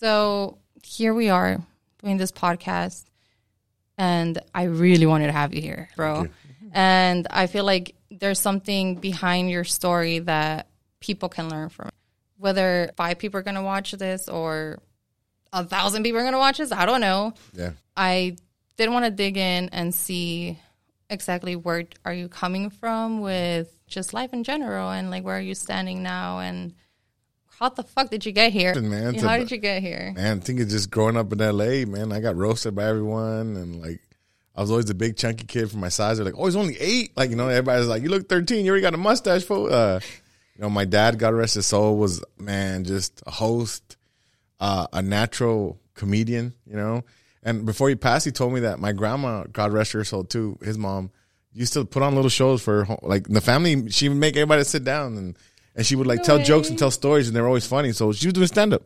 So here we are doing this podcast, and I really wanted to have you here, bro. And I feel like there's something behind your story that people can learn from. Whether five people are going to watch this or a thousand people are going to watch this, I don't know. Yeah. I did want to dig in and see exactly where are you coming from with just life in general and like where are you standing now and how the fuck did you get here? Man, how did you get here? Man, I think it's just growing up in LA, man. I got roasted by everyone and like I was always the big chunky kid for my size. They're like, oh, he's only eight. Like, you know, everybody's like, you look 13. You already got a mustache, fool. Uh, you know, my dad, God rest his soul, was, man, just a host, uh, a natural comedian, you know. And before he passed, he told me that my grandma, God rest her soul too, his mom, used to put on little shows for, her, like, the family. She would make everybody sit down and, and she would like tell jokes and tell stories and they were always funny. So she was doing stand up.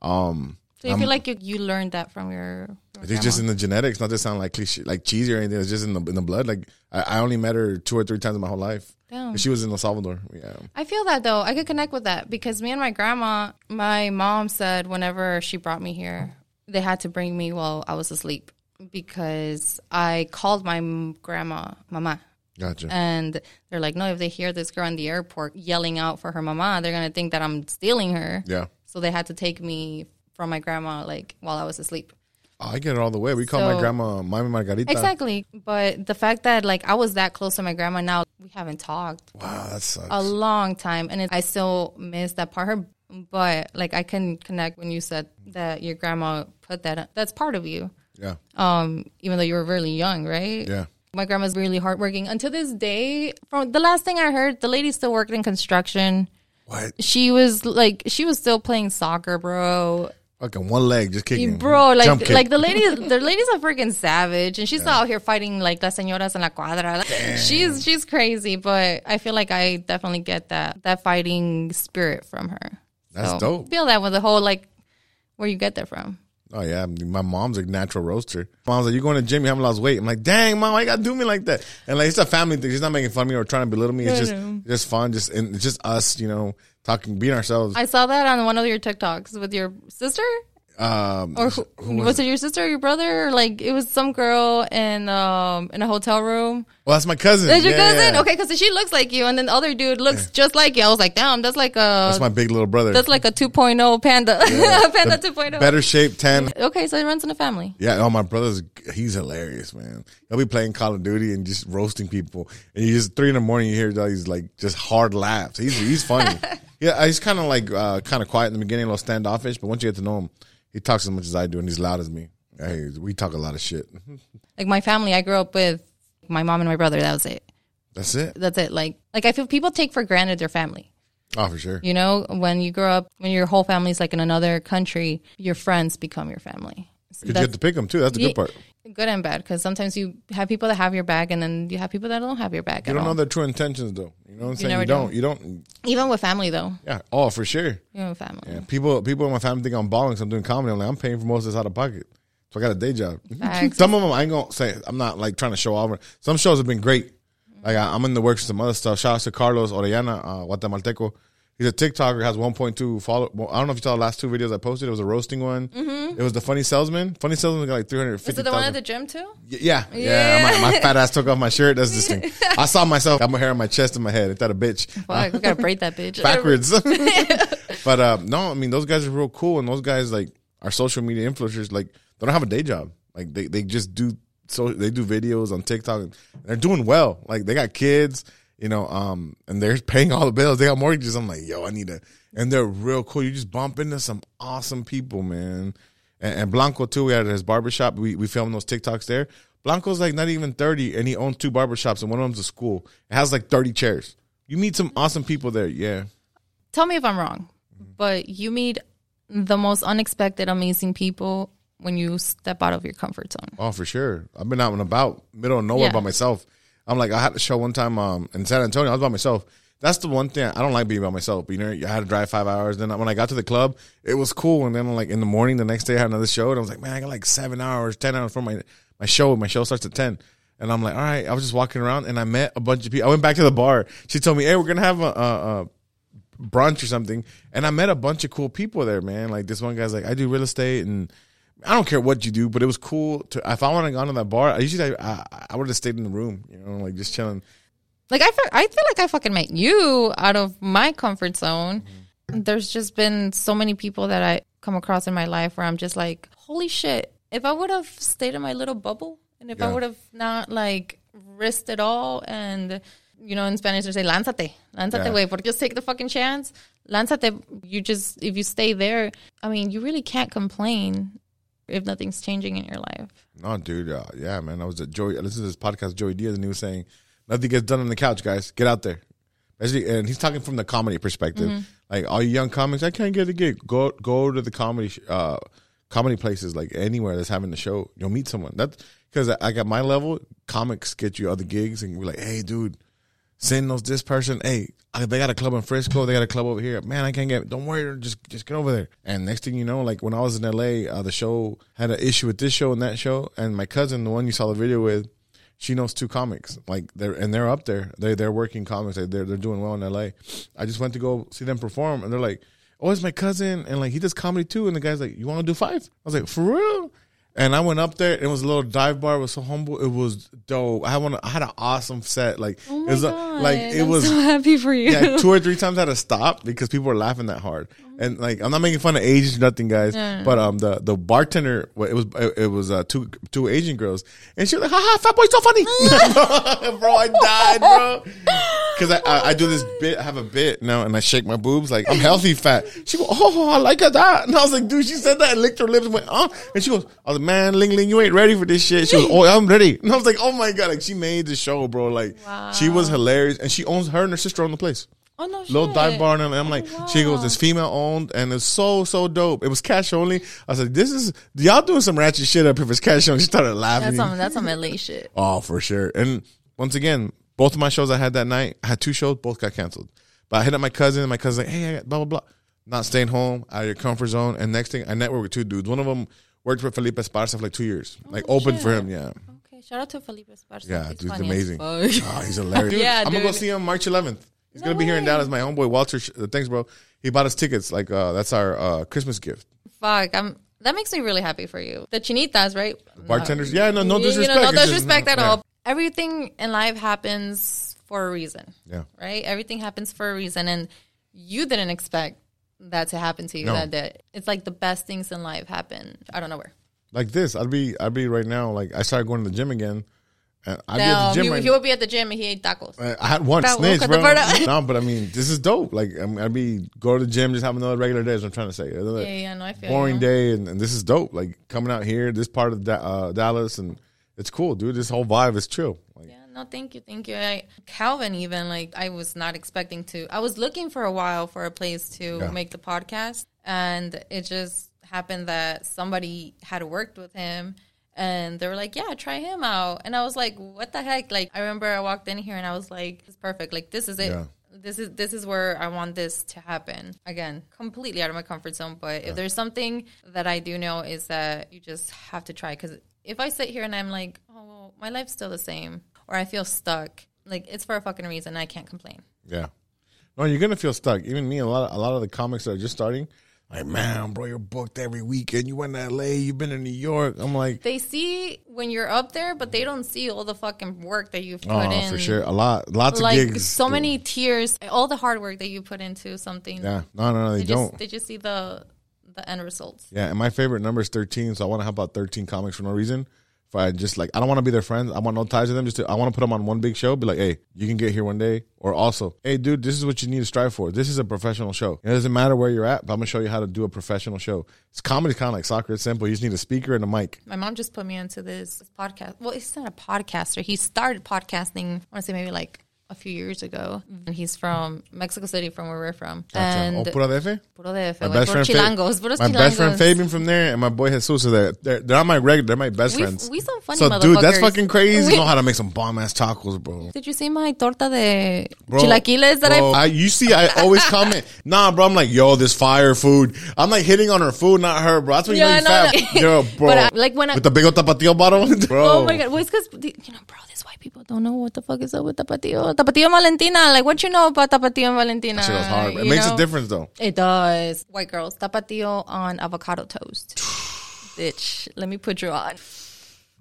Um, So you feel like you, you learned that from your, it's just in the genetics, not to sound like cliche, like cheesy or anything. It's just in the in the blood. Like I, I only met her two or three times in my whole life. Damn. She was in El Salvador. Yeah, I feel that though. I could connect with that because me and my grandma, my mom said whenever she brought me here, they had to bring me while I was asleep because I called my grandma mama. Gotcha. And they're like, no, if they hear this girl in the airport yelling out for her mama, they're going to think that I'm stealing her. yeah, So they had to take me from my grandma like while I was asleep. Oh, I get it all the way. We call my So- grandma Mami Margarita. Exactly. But the fact that like I was that close to my grandma now, we haven't talked Wow, that sucks. a long time and it, i still miss that part her but like i can connect when you said that your grandma put that that's part of you yeah, um even though you were really young right yeah. My grandma's really hardworking until this day from the last thing i heard the lady still worked in construction What? she was like she was still playing soccer bro Fucking one leg just kicking. bro like kick. like the lady the lady's a freaking savage and she's out here fighting like las señoras en la cuadra Like, she's she's crazy but i feel like i definitely get that that fighting spirit from her That's dope. feel that with the whole like where you get that from Oh yeah, my mom's a natural roaster. Mom's like, "You going to gym? You haven't lost weight." I'm like, "Dang, mom, why you gotta do me like that?" And like, it's a family thing. She's not making fun of me or trying to belittle me. It's just, just fun. Just and it's just us, you know, talking, being ourselves. i saw that on one of your tiktoks with your sister um, or who, was, it your sister or your brother or like it was some girl in um in a hotel room well, that's my cousin. Is your Yeah, cousin yeah. okay because she looks like you and then the other dude looks just like you i was like damn that's like a That's my big little brother. That's like a 2.0 panda. panda The 2.0. Better shape, ten. Okay, so it runs in the family. Yeah, oh my brother's he's hilarious, man. He'll be playing Call of Duty and just roasting people. And you just three in the morning you hear these like just hard laughs. He's he's funny. yeah, he's kind of like uh, kind of quiet in the beginning, a little standoffish, but once you get to know him, he talks as much as I do and he's loud as me. Hey, we talk a lot of shit. Like my family, I grew up with my mom and my brother. That was it. That's it. That's it. Like, like I feel people take for granted their family. Oh, for sure. You know, when you grow up, when your whole family's like in another country, your friends become your family. So Because you have to pick them too. That's the good part. good and bad because sometimes you have people that have your back, and then you have people that don't have your back You don't know their true intentions though. You know what I'm saying? You do. don't. You don't. Even with family, though. Yeah. Oh, for sure. Even with family. Yeah. People, people in my family think I'm balling. So I'm doing comedy. I'm like, I'm paying for most of this out of pocket. So I got a day job. Some of them I ain't gonna say. I'm not like trying to show off. Some shows have been great. Like I, I'm in the works with some other stuff. Shout out to Carlos Orellana, uh, Guatemalteco. He's a TikToker. Has 1.2 follow. Well, I don't know if you saw the last two videos I posted. It was a roasting one. It was the funny salesman. Funny salesman got like 350. Is it the one at the gym too? Yeah, yeah. My, my fat ass took off my shirt. That's this thing. I saw myself. Got my hair on my chest and my head. Ain't that a bitch? Fuck, we gotta braid that bitch backwards. but uh, no, I mean those guys are real cool, and those guys like are social media influencers. Like they don't have a day job. Like they, they just do so they do videos on TikTok. And they're doing well. Like they got kids, you know, um, and they're paying all the bills. They got mortgages. I'm like, yo, I need to. And they're real cool. You just bump into some awesome people, man. And, and Blanco too. We had his barbershop. We we filmed those TikToks there. Blanco's like not even thirty, and he owns two barbershops, and one of them's a school. It has like thirty chairs. You meet some awesome people there. Yeah. tell me if I'm wrong, but you meet the most unexpected, amazing people when you step out of your comfort zone. Oh, for sure. I've been out and about, middle of nowhere Yeah. by myself. I'm like, I had a show one time um, in San Antonio. I was by myself. That's the one thing I don't like being by myself. You know, I had to drive five hours. Then when I got to the club, it was cool. And then like in the morning, the next day I had another show, and I was like, man, I got like seven hours, ten hours for my my show. My show starts at ten. And I'm like, all right. I was just walking around, and I met a bunch of people. I went back to the bar. She told me, hey, we're gonna have a, a, a brunch or something, and I met a bunch of cool people there, man. Like this one guy's like, I do real estate, and I don't care what you do, but it was cool to. If I want to go to that bar, I usually I, I would have stayed in the room, you know, like just chilling. Like I, fe- I feel like I fucking met you out of my comfort zone. Mm-hmm. There's just been so many people that I come across in my life where I'm just like, holy shit! If I would have stayed in my little bubble, and if I would have not like risked it all, and you know, in Spanish they say "lánzate, lánzate, Yeah. way," but just take the fucking chance. Lánzate. You just if you stay there, I mean, you really can't complain if nothing's changing in your life. No, dude, uh, yeah, man. I was at Joey. I listened to this podcast, Joey Diaz, and he was saying nothing gets done on the couch, guys. Get out there. And he's talking from the comedy perspective. Like all you young comics, I can't get a gig. Go go to the comedy sh- uh, comedy places, like anywhere that's having the show. You'll meet someone. That because like at my level, comics get you other gigs, and we're like, hey, dude, send those this person. Hey, they got a club in Frisco. They got a club over here. Man, I can't get. Don't worry, just just get over there. And next thing you know, like when I was in LA, uh, the show had an issue with this show and that show. And my cousin, the one you saw the video with, she knows two comics. Like they're and they're up there. They they're working comics. They- They're they're doing well in LA. I just went to go see them perform, and they're like, "Oh, it's my cousin," and like he does comedy too. And the guy's like, "You want to do five? I was like, "For real." And I went up there. It was a little dive bar. It was so humble. It was dope. I had one. I had an awesome set. Like Oh it was god! like it I'm was so happy for you. yeah, two or three times I had to stop because people were laughing that hard. And like, I'm not making fun of Asians, nothing, guys. No, But um, the the bartender, well, it was it, it was uh, two two Asian girls, and she was like, "Ha ha, fat boy, so funny, bro." I died, bro, because I, I I do this bit. I have a bit now, and I shake my boobs like I'm healthy fat. She goes, "Oh, I like that," and I was like, "Dude," she said that and licked her lips and went, "Oh," and she goes, "I was like, man, Ling Ling, you ain't ready for this shit." She goes, "Oh, I'm ready," and I was like, "Oh my god!" Like she made the show, bro. Like she was hilarious, and she owns her and her sister own the place oh no, little shit. dive bar, and I'm like, Oh, she goes, it's female owned, and it's so so dope. It was cash only. I was like, this is y'all doing some ratchet shit up if it's cash only. She started laughing. That's some that's some LA shit. oh, for sure. And once again, both of my shows I had that night, I had two shows, both got canceled. But I hit up my cousin, and my cousin's like, hey, blah blah blah. Not staying home, out of your comfort zone. And next thing, I networked with two dudes. One of them worked with Felipe Esparza for like two years, like open for him. Yeah, Okay, shout out to Felipe Esparza. yeah, He's dude's amazing. Oh, he's hilarious. Yeah, I'm gonna go see him March 11th. He's No gonna be here in. Dallas. My homeboy Walter. uh, Thanks, bro. He bought us tickets. Like uh, that's our uh, Christmas gift. Fuck, I'm. That makes me really happy for you. The chinitas, right? Bartenders. Yeah, no, no You know, disrespect. no It's just- disrespect at all. Everything in life happens for a reason, Yeah, right? Everything happens for a reason, and you didn't expect that to happen to you. No. That day, it's like the best things in life happen. I don't know where. like this. I'd be. I'd be right now. Like I started going to the gym again. And I'd be at No, the gym he, right he would be at the gym and he ate tacos. Uh, I had one Bro, snitch, bro. at the photo. no, but I mean, this is dope. Like, I'm, I'd be go to the gym, just have another regular day. Is what I'm trying to say. Another Yeah, yeah, no, I feel boring you. day, and, and this is dope. Like coming out here, this part of da- uh, Dallas, and it's cool, dude. This whole vibe is chill. Like, Yeah, no, thank you, thank you. I, Calvin, even like I was not expecting to. I was looking for a while for a place to Yeah. make the podcast, and it just happened that somebody had worked with him, and they were like, "Yeah, try him out." And I was like, "What the heck?" Like I remember I walked in here and I was like, it's perfect. Like this is it." Yeah. This is this is where I want this to happen. Again, completely out of my comfort zone. But if there's something that I do know is that you just have to try. Because if I sit here and I'm like, oh, my life's still the same, or I feel stuck, like it's for a fucking reason. I can't complain. Yeah. No, you're gonna feel stuck. Even me, a lot of a lot of the comics that are just starting, like, man, bro, you're booked every weekend. You went to LA, you've been in New York. I'm like, They see when you're up there, but they don't see all the fucking work that you've put oh, in. for sure, a lot, lots Like of gigs. so many tears, all the hard work that you put into something. Yeah, no, no, no, they, They don't. just they just see the the end results. Yeah, and my favorite number is 13, so I want to have about 13 comics for no reason. If I just like, I don't want to be their friends. I want no ties to them. Just to, I want to put them on one big show. Be like, hey, you can get here one day. Or also, hey, dude, this is what you need to strive for. This is a professional show. It doesn't matter where you're at, but I'm gonna show you how to do a professional show. It's comedy, kind of like soccer. It's simple. You just need a speaker and a mic. My mom just put me into this, this podcast. Well, he's not a podcaster. He started podcasting. I want to say maybe like a few years ago. Mm-hmm. And he's from Mexico City, from where we're from. Oh, and oh, pura DF? puro DF, My güey, best friend, chilangos, Fa- puros my best friend. Fabian from there, and my boy Jesus. They're they're, they're not my regular. They're my best We- friends. we some funny so, dude, that's fucking crazy. We- know how to make some bomb ass tacos, bro. Did you see my torta de Bro, chilaquiles that bro, I I you see I always comment. Nah, bro, I'm like, yo, this fire food. I'm like hitting on her food, not her, bro. That's when you Yeah, know you no, fat. no. Yo, bro. But I- like when I- with the big old tapatio bottle, bro. Oh my god! Well, it's because you know, bro, these white people don't know what the fuck is up with tapatio. Tapatio and Valentina. Like, what you know about Tapatio and Valentina? Shit was hard. It You makes know? a difference though. It does. White girls, Tapatio on avocado toast. Bitch, let me put you on.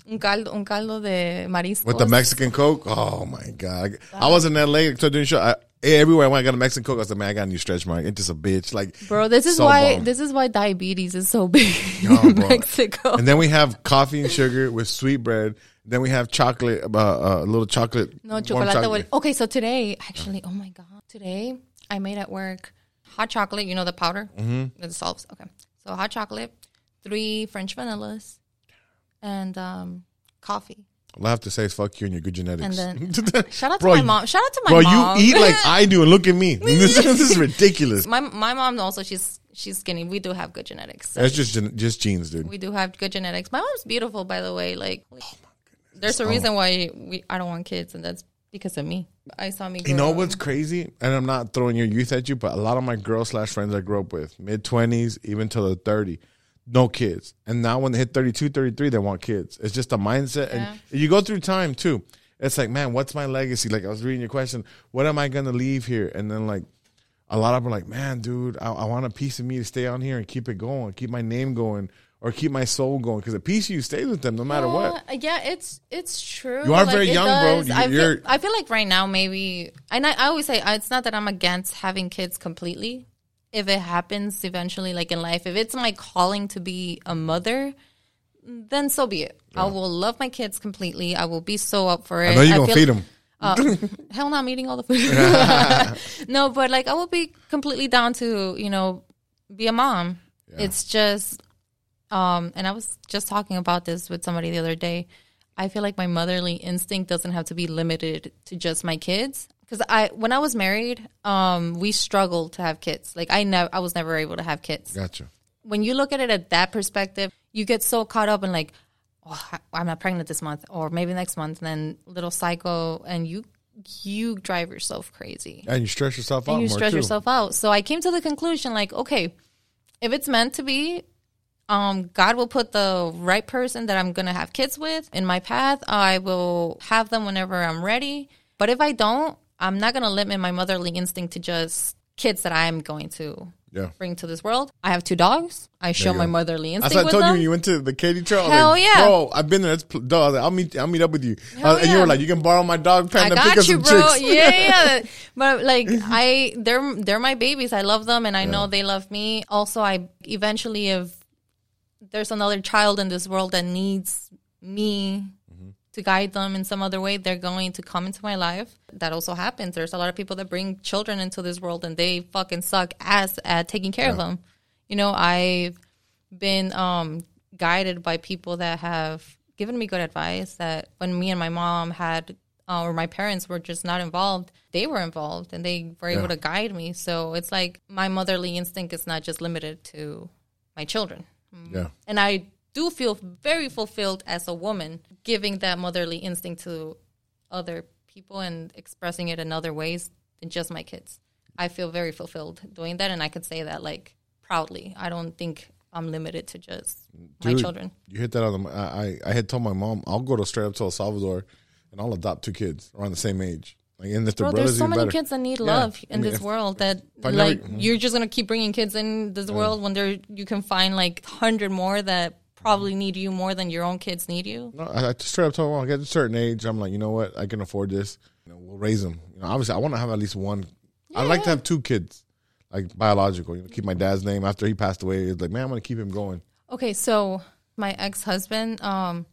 Un caldo, un caldo de mariscos. With the Mexican Coke, oh my god! I was in LA so doing show. I, everywhere I went, I got a Mexican Coke. I was like, man, I got a new stretch mark. It's just a bitch. Like, Bro, this is so why bomb. this is why diabetes is so big Oh, in bro. Mexico. And then we have coffee and sugar with sweet bread. Then we have chocolate, uh, uh, a little chocolate. No warm chocolate. Okay, so today, actually, oh my god, today I made at work hot chocolate. You know the powder mm-hmm. Okay, so hot chocolate, three French vanillas, and um, coffee. All I have to say is fuck you and your good genetics. And Shout out to my mom. Shout out to my Bro, mom. you eat like I do, and look at me. this, this is ridiculous. my my mom also. She's she's skinny. We do have good genetics. So That's just gen- just genes, dude. we do have good genetics. My mom's beautiful, by the way. Like, Oh there's a oh. reason why we I don't want kids, and that's because of me. I saw me. You know grow. what's crazy? And I'm not throwing your youth at you, but a lot of my girl slash friends I grew up with, mid 20s, even till the 30, no kids. And now when they hit 32, 33, they want kids. It's just a mindset. Yeah. And you go through time too. It's like, man, what's my legacy? Like I was reading your question, what am I going to leave here? And then like, a lot of them are like, man, dude, I, I want a piece of me to stay on here and keep it going, keep my name going, or keep my soul going. Because a piece of you stays with them no matter what. Yeah, yeah, it's it's true. You are very it young, bro. You- I feel, I feel like right now maybe, and I, I always say uh, it's not that I'm against having kids completely. If it happens eventually, like in life, if it's my calling to be a mother, then so be it. I will love my kids completely. I will be so up for it. I know you're feel- feed them. uh, hell no, I'm eating all the food. no, but like I will be completely down to, you know, be a mom. It's just um and I was just talking about this with somebody the other day. I feel like my motherly instinct doesn't have to be limited to just my kids cuz I when I was married, um we struggled to have kids. Like I never I was never able to have kids Gotcha. when you look at it at that perspective, you get so caught up in like, oh, I'm not pregnant this month, or maybe next month, and then little cycle, and you you drive yourself crazy And you stress yourself out and you more stress too. yourself out. So I came to the conclusion, like, okay, if it's meant to be, um, God will put the right person that I'm gonna have kids with in my path. I will have them whenever I'm ready. But if I don't, I'm not gonna limit my motherly instinct to just kids that I'm going to Yeah. bring to this world. I have two dogs. I show my motherly instinct I with told you when you went to the Katy trail. I Hell like, yeah. bro! I've been there. That's pl- dog. I I'll meet. I'll meet up with you. Uh, And you yeah. were like, you can borrow my dog I pen pick got up you, some bro. chicks. Yeah, yeah. But like I they're they're my babies. I love them and I know they love me. Also I eventually if there's another child in this world that needs me Mm-hmm. to guide them in some other way, they're going to come into my life. That also happens. There's a lot of people that bring children into this world and they fucking suck ass at taking care of them. You know, I've been um, guided by people that have given me good advice that when me and my mom had uh, or my parents were just not involved they were involved and they were able to guide me so it's like my motherly instinct is not just limited to my children Mm. Yeah. and i do feel very fulfilled as a woman giving that motherly instinct to other people and expressing it in other ways than just my kids i feel very fulfilled doing that and i could say that like proudly i don't think i'm limited to just my children You hit that on the. I I I had told my mom I'll go to straight up to El Salvador, and I'll adopt two kids around the same age. Like, and if they're Bro, there's so many better. kids that need Yeah. love I in mean, this if- world that I never- like you're just gonna keep bringing kids in this world when there you can find like hundred more that probably need you more than your own kids need you. No, I, I just straight up told them, I get a certain age, I'm like, you know what, I can afford this. You know, we'll raise them. You know, obviously, I want to have at least one. I'd like to have two kids, like biological. You know, keep my dad's name after he passed away. It's like, man, I'm gonna keep him going. Okay, so my ex husband, um,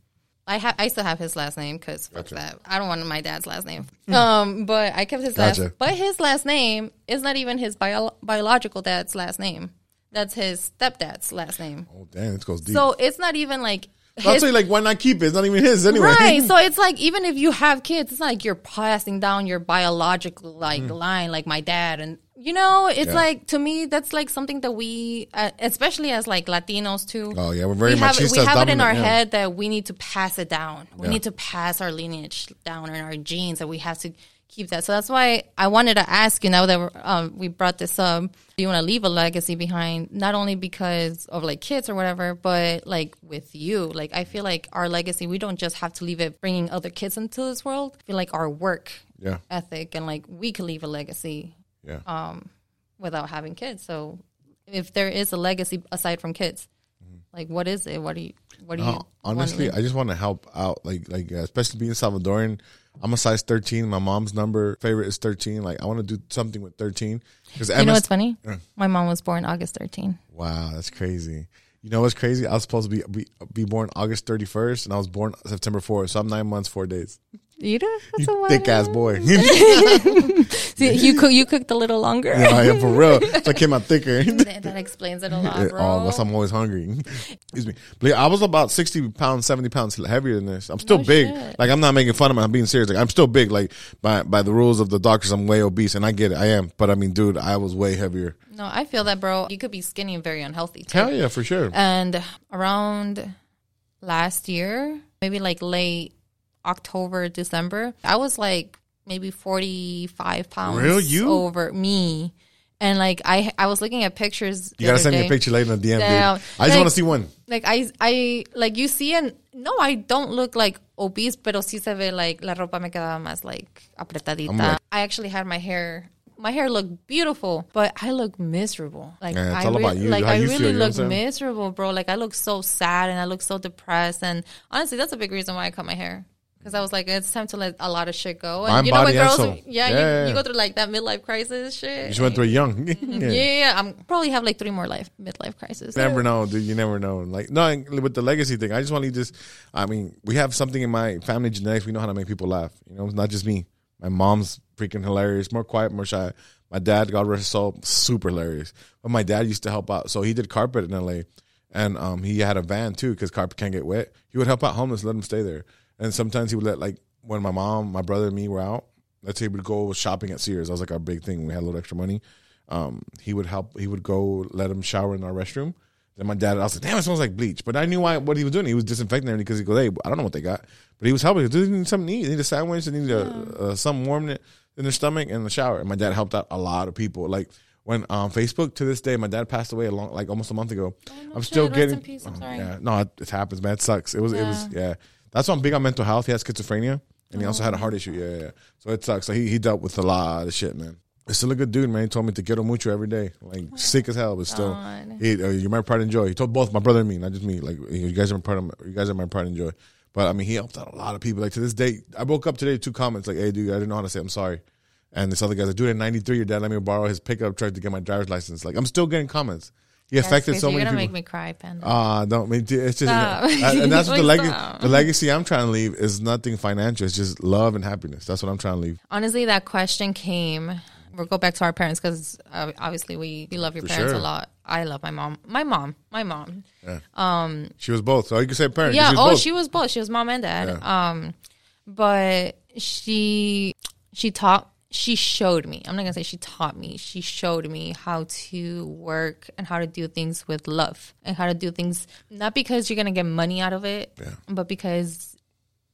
I ha- I still have his last name because Gotcha. that I don't want my dad's last name. um, but I kept his Gotcha. last. But his last name is not even his bio- biological dad's last name. That's his stepdad's last name. Oh, damn, this goes deep. So it's not even like. I'll tell you, like, why not keep it? It's not even his anyway. Right. So it's like even if you have kids, it's not like you're passing down your biological like line, like my dad, and you know, it's. Yeah. like to me that's like something that we, uh, especially as like Latinos too. Oh, yeah, we're very we have, machistas we have it in our yeah. head that we need to pass it down. We Yeah. need to pass our lineage down in our genes, that we have to keep that. So that's why I wanted to ask you now that we're, um, we brought this up. Do you want to leave a legacy behind? Not only because of like kids or whatever, but like with you. Like I feel like our legacy, we don't just have to leave it bringing other kids into this world. I feel like our work Yeah. ethic and like we can leave a legacy Yeah. um, without having kids. So if there is a legacy aside from kids, like what is it? What do you? What do you? Uh, honestly, I just want to help out, like, like uh, especially being Salvadoran. I'm a size 13. My mom's number favorite is 13. Like, I want to do something with 13 because you know what's funny? My mom was born August 13. Wow, that's crazy. You know what's crazy? I was supposed to be be, be born August 31st, and I was born September 4th. So I'm nine months, four days. You know, You that's a lot. thick ass boy. See, you cook. You cooked a little longer. yeah, I am for real. So I came out thicker. that that explains it a lot, bro. Oh, that's I'm always hungry. Excuse me. But yeah, I was about sixty pounds, seventy pounds heavier than this. I'm still No big. shit. Like I'm not making fun of it. I'm being serious. Like I'm still big. Like by by the rules of the doctors, I'm way obese, and I get it. I am. But I mean, dude, I was way heavier. no, I feel that, bro. You could be skinny and very unhealthy too. Hell yeah, for sure. And around last year, maybe like late October, December, I was like maybe 45 pounds Real? You? over me. And like I I was looking at pictures. You gotta send me a picture later in the DM, Damn. dude. I just Like- want to see one. Like I I like you see and no, I don't look like obese, pero sí se ve like la ropa me quedaba más like apretadita. Like- I actually had my hair my hair looked beautiful, but I look miserable. Like Yeah, it's I all about you, like how I you really feel, you know look I'm saying? miserable, bro. Like I look so sad and I look so depressed. And honestly, that's a big reason why I cut my hair. Because I was like, it's time to let a lot of shit go. And Mind, you know body, girls, yeah, Yeah, you, yeah. you go through like that midlife crisis shit. You just went through a young. yeah, yeah, yeah. I'm probably have like three more life midlife crisis. never know, dude. You never know. Like no, with the legacy thing, I just want to just. I mean, we have something in my family genetics. We know how to make people laugh. You know, it's not just me. My mom's freaking hilarious, more quiet, more shy. My dad, God rest his soul, super hilarious. But my dad used to help out. So he did carpet in L.A. and um, he had a van too because carpet can't get wet. He would help out homeless, let them stay there. And sometimes he would let like when my mom, my brother, and me were out. Let's say we would go shopping at Sears. That was like our big thing. We had a little extra money. Um, he would help. He would go let him shower in our restroom. Then my dad, I was like, damn, it smells like bleach. But I knew why what he was doing. He was disinfecting everything because he goes, hey, I don't know what they got. But he was helping. He goes, "Dude, they need something to eat. They need a sandwich. They need a, uh, something warm in in their stomach and the shower. And my dad helped out a lot of people. Like when um, Facebook to this day, my dad passed away a long, like almost a month ago. I'm still Oh, shit. Rest getting. in peace. I'm Oh, sorry. Yeah, no, it, it happens, man. It sucks. It was, it was, yeah. That's why I'm big on mental health. He has schizophrenia and he also had a heart issue. Yeah, yeah. yeah. So it sucks. So he, he dealt with a lot of shit, man. He's still a good dude, man. He told me to quiero mucho every day. Like sick as hell, but still, God. he, uh, you're my pride and joy. He told both my brother and me, not just me. Like you guys are my part of my, you guys are my pride and joy. But I mean, he helped out a lot of people. Like to this day, I woke up today with two comments like, "Hey, dude, I didn't know how to say I'm sorry." And this other guy's like, "Dude, at 93, your dad let me borrow his pickup truck to get my driver's license." Like I'm still getting comments. He That's affected so You're many gonna people. make me cry, Panda. Ah, don't mean it's just Stop. and that's what the legacy the legacy I'm trying to leave is nothing financial. It's just love and happiness. That's what I'm trying to leave. Honestly, that question came. We'll go back to our parents because uh, obviously we, we love your For parents sure. a lot. I love my mom. My mom. My mom. Yeah. Um, She was both, so you can say parents. Yeah. She oh, both. she was both. She was mom and dad. Yeah. Um, but she she taught. She showed me. I'm not gonna say she taught me. She showed me how to work and how to do things with love and how to do things not because you're gonna get money out of it, Yeah. but because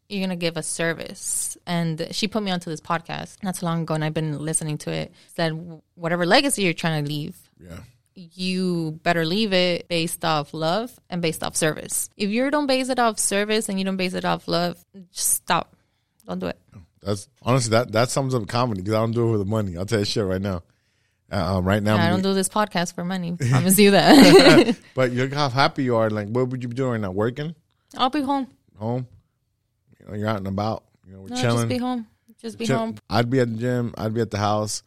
you're gonna give a service. And she put me onto this podcast not so long ago, and I've been listening to it. Said whatever legacy you're trying to leave, yeah, you better leave it based off love and based off service. If you don't base it off service and you don't base it off love, just stop. Don't do it. Oh. That's honestly that that sums up comedy because I don't do it for the money. I'll tell you shit right now. Uh, um, right now, I I'm- don't do this podcast for money. I promise you that. but look how happy you are. Like, what would you be doing right now? Working, I'll be home. home. You know, you're out and about. You know, we're No, chilling. just be home. Just be Chill- home. I'd be at the gym. I'd be at the house.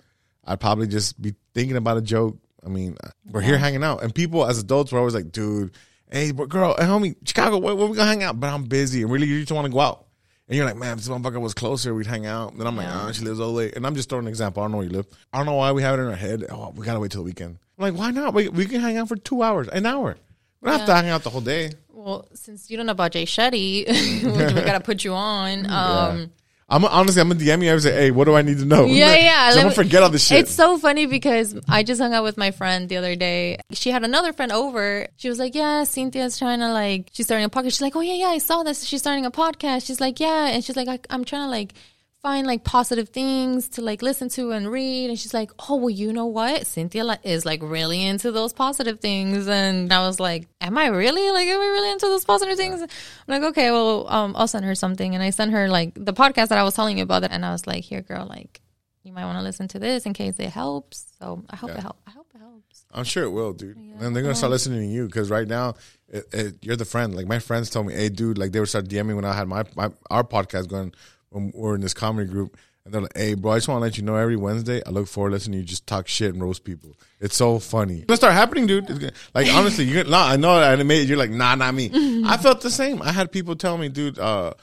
I'd probably just be thinking about a joke. I mean, we're here hanging out, and people as adults were always like, "Dude, hey, girl, hey, homie, Chicago, where, where we gonna hang out?" But I'm busy, and really, you just want to go out. And you're like, man, if this motherfucker was closer, we'd hang out. Then I'm like, oh, she lives all the way. And I'm just throwing an example. I don't know where you live. I don't know why we have it in our head. Oh, we gotta wait till the weekend. I'm like, why not? We, we can hang out for two hours, an hour. We don't have to hang out the whole day. Well, since you don't know about Jay Shetty, we gotta put you on. Um, I'm honestly, I'm gonna DM you I was like, hey, what do I need to know? Yeah, yeah. I'm gonna forget all this shit. It's so funny because I just hung out with my friend the other day. She had another friend over. She was like, "Yeah, Cynthia's trying to like, she's starting a podcast." She's like, "Oh yeah, yeah, I saw this. She's starting a podcast." She's like, "Yeah," and she's like, I, "I'm trying to like." Find like positive things to like listen to and read. And she's like, oh, well, you know what? Cynthia is like really into those positive things. And I was like, am I really? Like, am I really into those positive things? I'm like, okay, well, um, I'll send her something. And I sent her like the podcast that I was telling you about it. And I was like, here, girl, like, you might want to listen to this in case it helps. So I hope it helps. I hope it helps. I'm sure it will, dude. And they're gonna start listening to you because right now, it, it, you're the friend. Like my friends told me, "Hey, dude," like they would start DMing when I had my, my our podcast going when we're in this comedy group, and they're like, "Hey, bro, I just want to let you know every Wednesday I look forward to listening to you just talk shit and roast people. It's so funny. It's gonna start happening, dude. Like honestly, you nah, I know I made it. you're like, nah, not me. I felt the same. I had people tell me, dude, uh,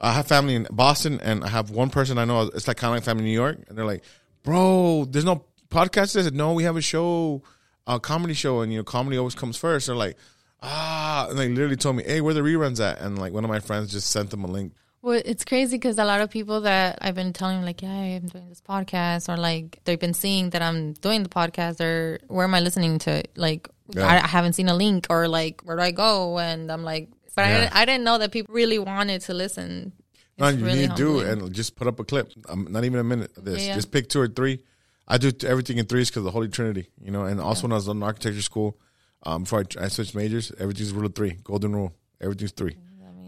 I have family in Boston, and I have one person I know. It's like kind of like family in New York, and they're like, "Bro, there's no podcast." I said, "No, we have a show, a comedy show, and you know, comedy always comes first. They're like, "Ah," and they literally told me, "Hey, where the reruns at?" And like one of my friends just sent them a link. Well, it's crazy because a lot of people that I've been telling, like, yeah, I'm doing this podcast, or like they've been seeing that I'm doing the podcast, or where am I listening to? it? Like, Yeah. I, I haven't seen a link, or like, where do I go? And I'm like, but I, Yeah. didn't, I didn't know that people really wanted to listen. No, It's you really need to do and just put up a clip. Um, not even a minute of this. Yeah. Just pick two or three. I do everything in threes because of the Holy Trinity, you know. And also when I was in architecture school, um, before I, I switched majors, everything's rule of three, golden rule. Everything's three,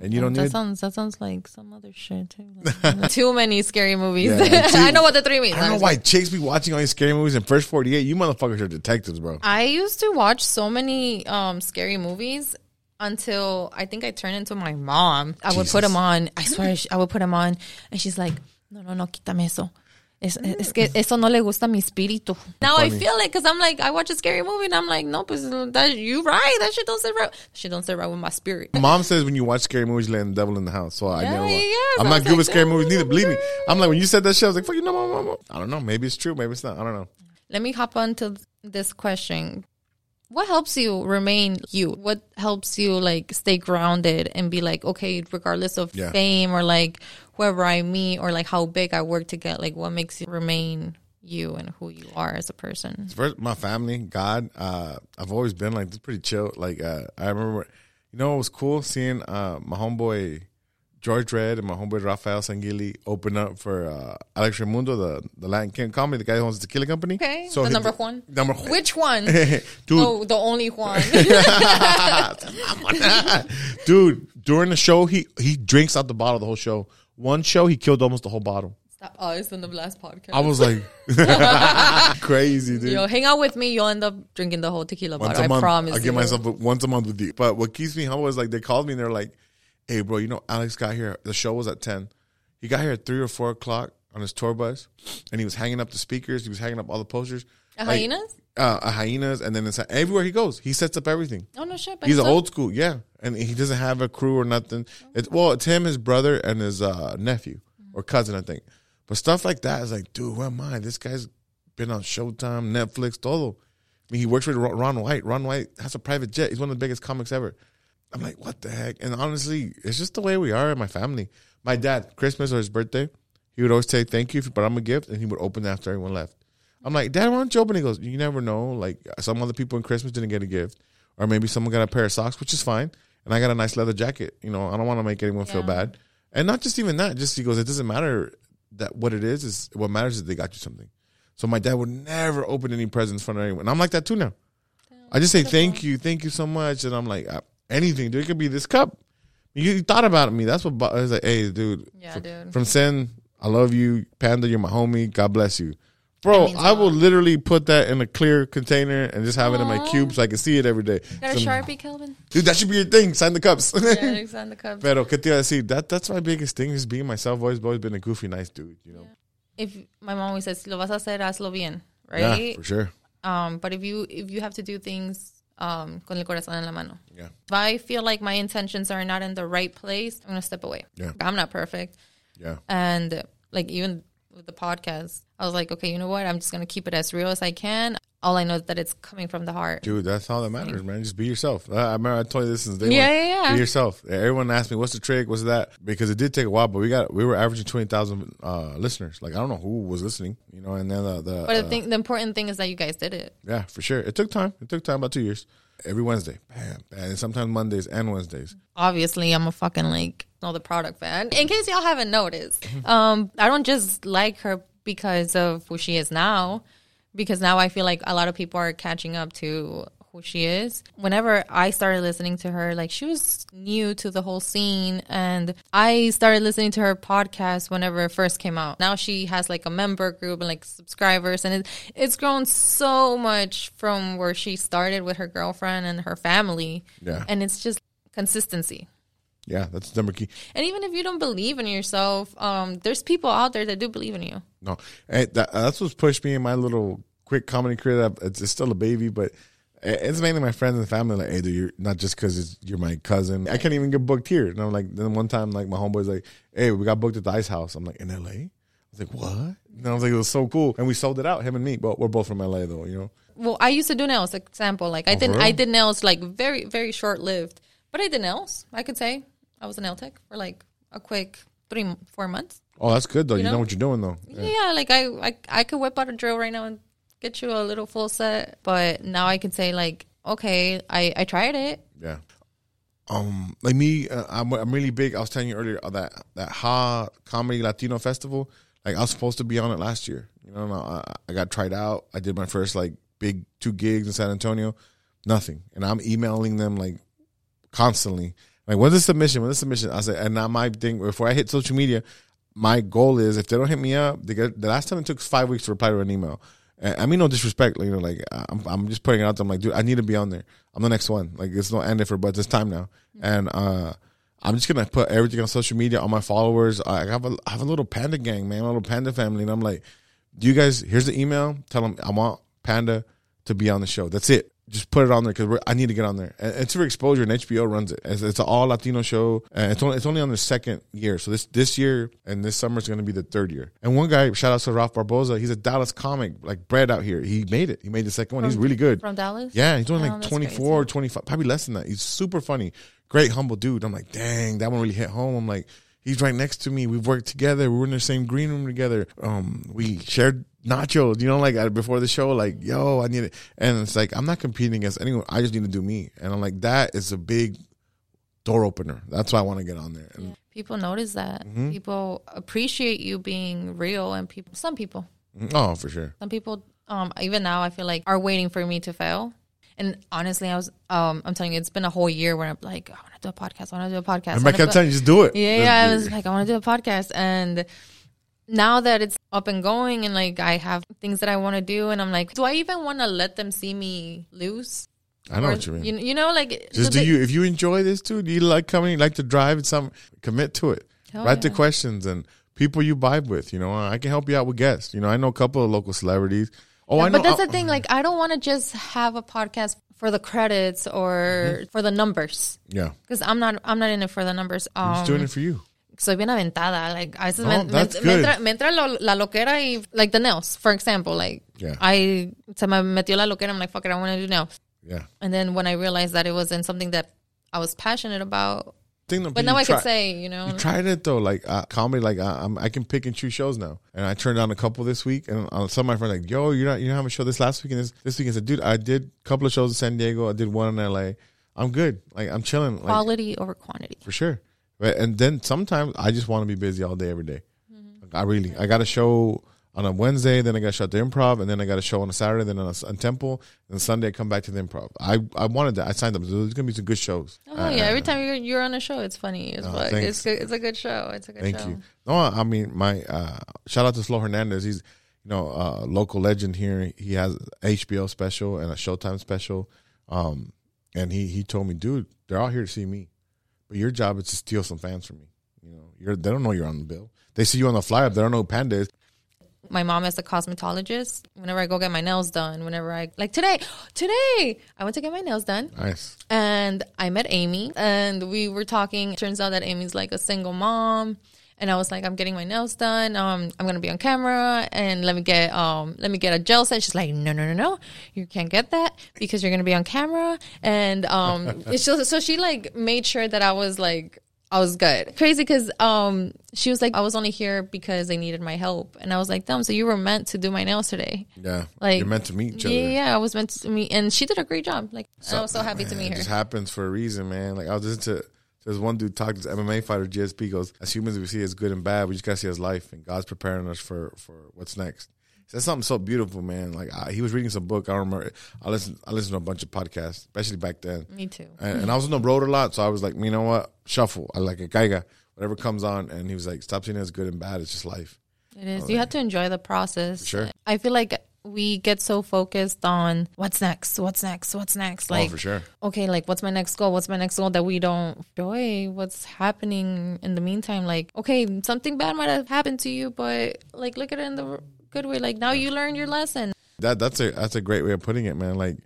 and you don't that need. sounds that sounds like some other shit too. Like, too many scary movies. Yeah, I know what the three means. I don't know why chicks be watching all these scary movies in first forty eight. You motherfuckers are detectives, bro. I used to watch so many um, scary movies until I think I turned into my mom. I would put them on. I swear, I would put them on, and she's like, "No, no, no, quítame eso." Es, mm. es que eso no le gusta a mi espíritu. Now I feel it because I'm like, I watch a scary movie and I'm like, no, pues that you right. That shit don't sit right. That shit don't sit right with my spirit. Mom says when you watch scary movies, you let the devil in the house. So I Yeah, never. yeah, yeah. I'm So not good like, with scary "Oh, movies neither. Believe me. I'm like when you said that shit, I was like, "Fuck you, no, mom, mom, mom." I don't know. Maybe it's true. Maybe it's not. I don't know. Let me hop on to this question. What helps you remain you? What helps you like stay grounded and be like, okay, regardless of Yeah. fame or like whoever I meet or like how big I work to get, like what makes you remain you and who you are as a person? First, my family, God. Uh, I've always been like this, pretty chill. Like uh, I remember, you know, it was cool seeing uh, my homeboy George Red and my homeboy Rafael Sangili open up for uh, Alex Reymundo, the the Latin King comedy, the guy who owns the Tequila Company. Okay, So the he- number one. Number one. Which one? dude, oh, the only one. dude. During the show, he he drinks out the bottle the whole show. One show, he killed almost the whole bottle. Stop. Oh, it's in the last podcast. I was like, crazy, dude. Yo, hang out with me. You'll end up drinking the whole tequila once bottle. I month. promise. I give you. myself a, once a month with you. But what keeps me humble is like they called me and they're like, "Hey, bro, you know Alex got here. The show was at ten. He got here at three or four o'clock on his tour bus, and he was hanging up the speakers. He was hanging up all the posters. A Like, hyenas? uh, a hyenas, and then it's everywhere he goes, he sets up everything. Oh no shit. but He's an old school, yeah, and he doesn't have a crew or nothing. It's well, it's him, his brother, and his uh, nephew or cousin, I think. But stuff like that is like, dude, where am I? This guy's been on Showtime, Netflix, todo. I mean, he works with Ron White. Ron White has a private jet. He's one of the biggest comics ever. I'm like, what the heck? And honestly, it's just the way we are in my family. My dad, Christmas or his birthday, he would always say thank you, but I'm a gift, and he would open after everyone left. I'm like, Dad, why don't you open? He goes, you never know. Like some other people in Christmas didn't get a gift, or maybe someone got a pair of socks, which is fine, and I got a nice leather jacket. You know, I don't want to make anyone feel bad, and not just even that. Just he goes, it doesn't matter that what it is is what matters is they got you something. So my dad would never open any presents for anyone. And I'm like that too now. I just say thank you, thank you so much, and I'm like uh, anything. Dude, it could be this cup. You, you thought about me. That's what I was like. Hey, dude. Yeah, from, dude. From Sen, I love you, Panda. You're my homie. God bless you, bro. I will literally put that in a clear container and just have it in my Aw. cube so I can see it every day. Got a Some- sharpie, Kelvin? dude, that should be your thing. Sign the cups. Yeah, the cup. Pero que te iba a decir? That that's my biggest thing is being myself. Always, always been a goofy, nice dude. You know. If my mom always says, "Si lo vas a hacer, hazlo bien," Yeah, right? for sure. Um, but if you if you have to do things um con el corazón en la mano, Yeah. if I feel like my intentions are not in the right place, I'm gonna step away. Yeah. I'm not perfect, Yeah. and like even with the podcast, I was like, okay, you know what? I'm just gonna keep it as real as I can. All I know is that it's coming from the heart. Dude, that's all that matters, man. Just be yourself. I I remember I told you this since day Yeah, one. yeah, yeah. Be yourself. Everyone asked me, "What's the trick? What's that?" Because it did take a while, but we got we were averaging twenty thousand uh, listeners. Like I don't know who was listening, you know. And then the, the But uh, the thing, the important thing is that you guys did it. yeah, for sure, it took time. It took time, about two years. Every Wednesday. Bam, bam. And sometimes Mondays and Wednesdays. obviously I'm a fucking like know the product fan. In case y'all haven't noticed, um, I don't just like her because of who she is now, because now I feel like a lot of people are catching up to who she is. Whenever I started listening to her, like she was new to the whole scene, and I started listening to her podcast whenever it first came out. Now she has like a member group and like subscribers, and it, it's grown so much from where she started with her girlfriend and her family. Yeah. and it's just consistency. Yeah, that's number key. And even if you don't believe in yourself, um, there's people out there that do believe in you. No, hey, that, that's what's pushed me in my little quick comedy career. It's, it's still a baby, but it's mainly my friends and family. Like, hey, dude, you're not just because you're my cousin. I can't even get booked here. And I'm like, then one time, like my homeboy's like, hey, we got booked at the Ice House. I'm like, in L.A. I was like, what? And I was like, it was so cool, and we sold it out. Him and me, but we're both from LA though, you know. Well, I used to do nails. Example, like I oh, did, Oh, for I did nails like very, very short lived, but I did nails. I could say I was a nail tech for like a quick three, four months. Oh, that's good though. You, know? know? what you're doing though. Yeah, like I, I, I could whip out a drill right now and get you a little full set. But now I can say like, okay, I, I tried it. Yeah. Um, like me, uh, I'm I'm really big. I was telling you earlier uh, that that Ha Comedy Latino Festival. Like I was supposed to be on it last year. You know, I, I got tried out. I did my first like big two gigs in San Antonio. Nothing, and I'm emailing them like constantly. Like, when's the submission? When's the submission? I said, and now my thing before I hit social media, my goal is if they don't hit me up, they get, the last time it took five weeks to reply to an email. I mean, no disrespect, you know, like I'm, I'm just putting it out there. I'm like, dude, I need to be on there. I'm the next one. Like, it's no end if but it's time now. And uh, I'm just gonna put everything on social media on my followers. I have a I have a little panda gang, man, a little panda family, and I'm like, do you guys? Here's the email. Tell them I want panda to be on the show. That's it. Just put it on there because I need to get on there. And it's for exposure, and HBO runs it. It's, it's an all Latino show, and it's only it's only on the second year. So this this year and this summer is going to be the third year. And one guy, shout out to Ralph Barbosa. He's a Dallas comic, like bred out here. He made it. He made the second one. He's really good. From Dallas? Yeah, he's doing Oh, like that's 24 or 25, probably less than that. He's super funny. Great, humble dude. I'm like, dang, that one really hit home. I'm like, he's right next to me. We've worked together. We were in the same green room together. Um, we shared nachos, you know, like before the show, like, yo, I need it. And it's like, I'm not competing against anyone. I just need to do me. And I'm like, that is a big door opener. That's why I want to get on there. And People notice that. Mm-hmm. People appreciate you being real, and people, some people, oh, for sure. some people, um, even now, I feel like are waiting for me to fail. And honestly, I was, um, I'm telling you, it's been a whole year where I'm like, I want to do a podcast. I want to do a podcast. And I wanna kept telling you, just do it. Yeah, yeah. I was like, I want to do a podcast, and now that it's up and going, and like I have things that I want to do, and I'm like, do I even want to let them see me lose? I know Or- what you mean. You, you know, like Just do do they- you if you enjoy this too? Do you like coming? Like to drive? and some commit to it. Hell Write the questions and people you vibe with. You know, I can help you out with guests. You know, I know a couple of local celebrities. Oh, I know. but that's oh, the thing. Like, I don't want to just have a podcast for the credits or Mm-hmm. for the numbers. yeah, Because I'm not, I'm not in it for the numbers. I'm Um, just doing it for you. soy bien aventada. Like, I veces No, me, that's me, good. me entra, me entra lo- la loquera y, like, the nails, for example. Like, Yeah. I, se me metió la loquera. I'm like, fuck it, I want to do nails. Yeah. And then when I realized that it wasn't something that I was passionate about, Thing that but you now I try- could say, you know, You tried it though, like uh, comedy. Like uh, I'm, I can pick and choose shows now, and I turned down a couple this week. And uh, some of my friends like, "Yo, you're not, you don't have a show this last week and this this week." I said, "Dude, I did a couple of shows in San Diego. I did one in L.A. I'm good. Like I'm chilling. Like quality over quantity. for sure. But and then sometimes I just want to be busy all day every day. Mm-hmm. Like, I really I got a show on a Wednesday, then I got a at the improv, and then I got a show on a Saturday, then on a, on Temple, and Sunday I come back to the improv. I I wanted that. I signed up. There's gonna be some good shows. Oh yeah, every time you're you're on a show, it's funny. It's like it's it's a good show. It's a good Thank show. you. No, I mean my uh, shout out to Slow Hernandez. He's you know a local legend here. He has HBO special and a Showtime special. Um, and he he told me, dude, they're out here to see me, but your job is to steal some fans from me. You know, you're they don't know you're on the bill. They see you on the fly up. They don't know who Panda is. My mom is a cosmetologist. Whenever I go get my nails done, whenever I like today, today I went to get my nails done. Nice. and I met Amy and we were talking. Turns out that Amy's like a single mom. And I was like, I'm getting my nails done. Um, I'm gonna be on camera and let me get um let me get a gel set. She's like, No, no, no, no. You can't get that because you're gonna be on camera. And um so, so she like made sure that I was like I was good. Crazy because um she was like I was only here because they needed my help, and I was like, damn, so you were meant to do my nails today. Yeah, Like you're meant to meet each other. Yeah, yeah, I was meant to meet, and she did a great job. Like I was so happy to Man, meet It her. just happens for a reason, man. Like I was just to there's one dude talk this MMA fighter GSP goes, as humans we see as good and bad, we just gotta see as life, and God's preparing us for for what's next. Said something so beautiful, man. Like I, he was reading some book. I don't remember. I listened. I listened to a bunch of podcasts, especially back then. Me too. And, and I was on the road a lot, so I was like, you know what, shuffle. I like a gaiga, whatever comes on. And he was like, stop seeing it as good and bad. It's just life. It is. You have to enjoy the process. sure. I feel like we get so focused on what's next, what's next, what's next. Oh, like, oh, for sure. okay, like what's my next goal? What's my next goal that we don't enjoy what's happening in the meantime? Like, okay, something bad might have happened to you, but like look at it in the good way. Like now you learned your lesson. That that's a that's a great way of putting it, man. Like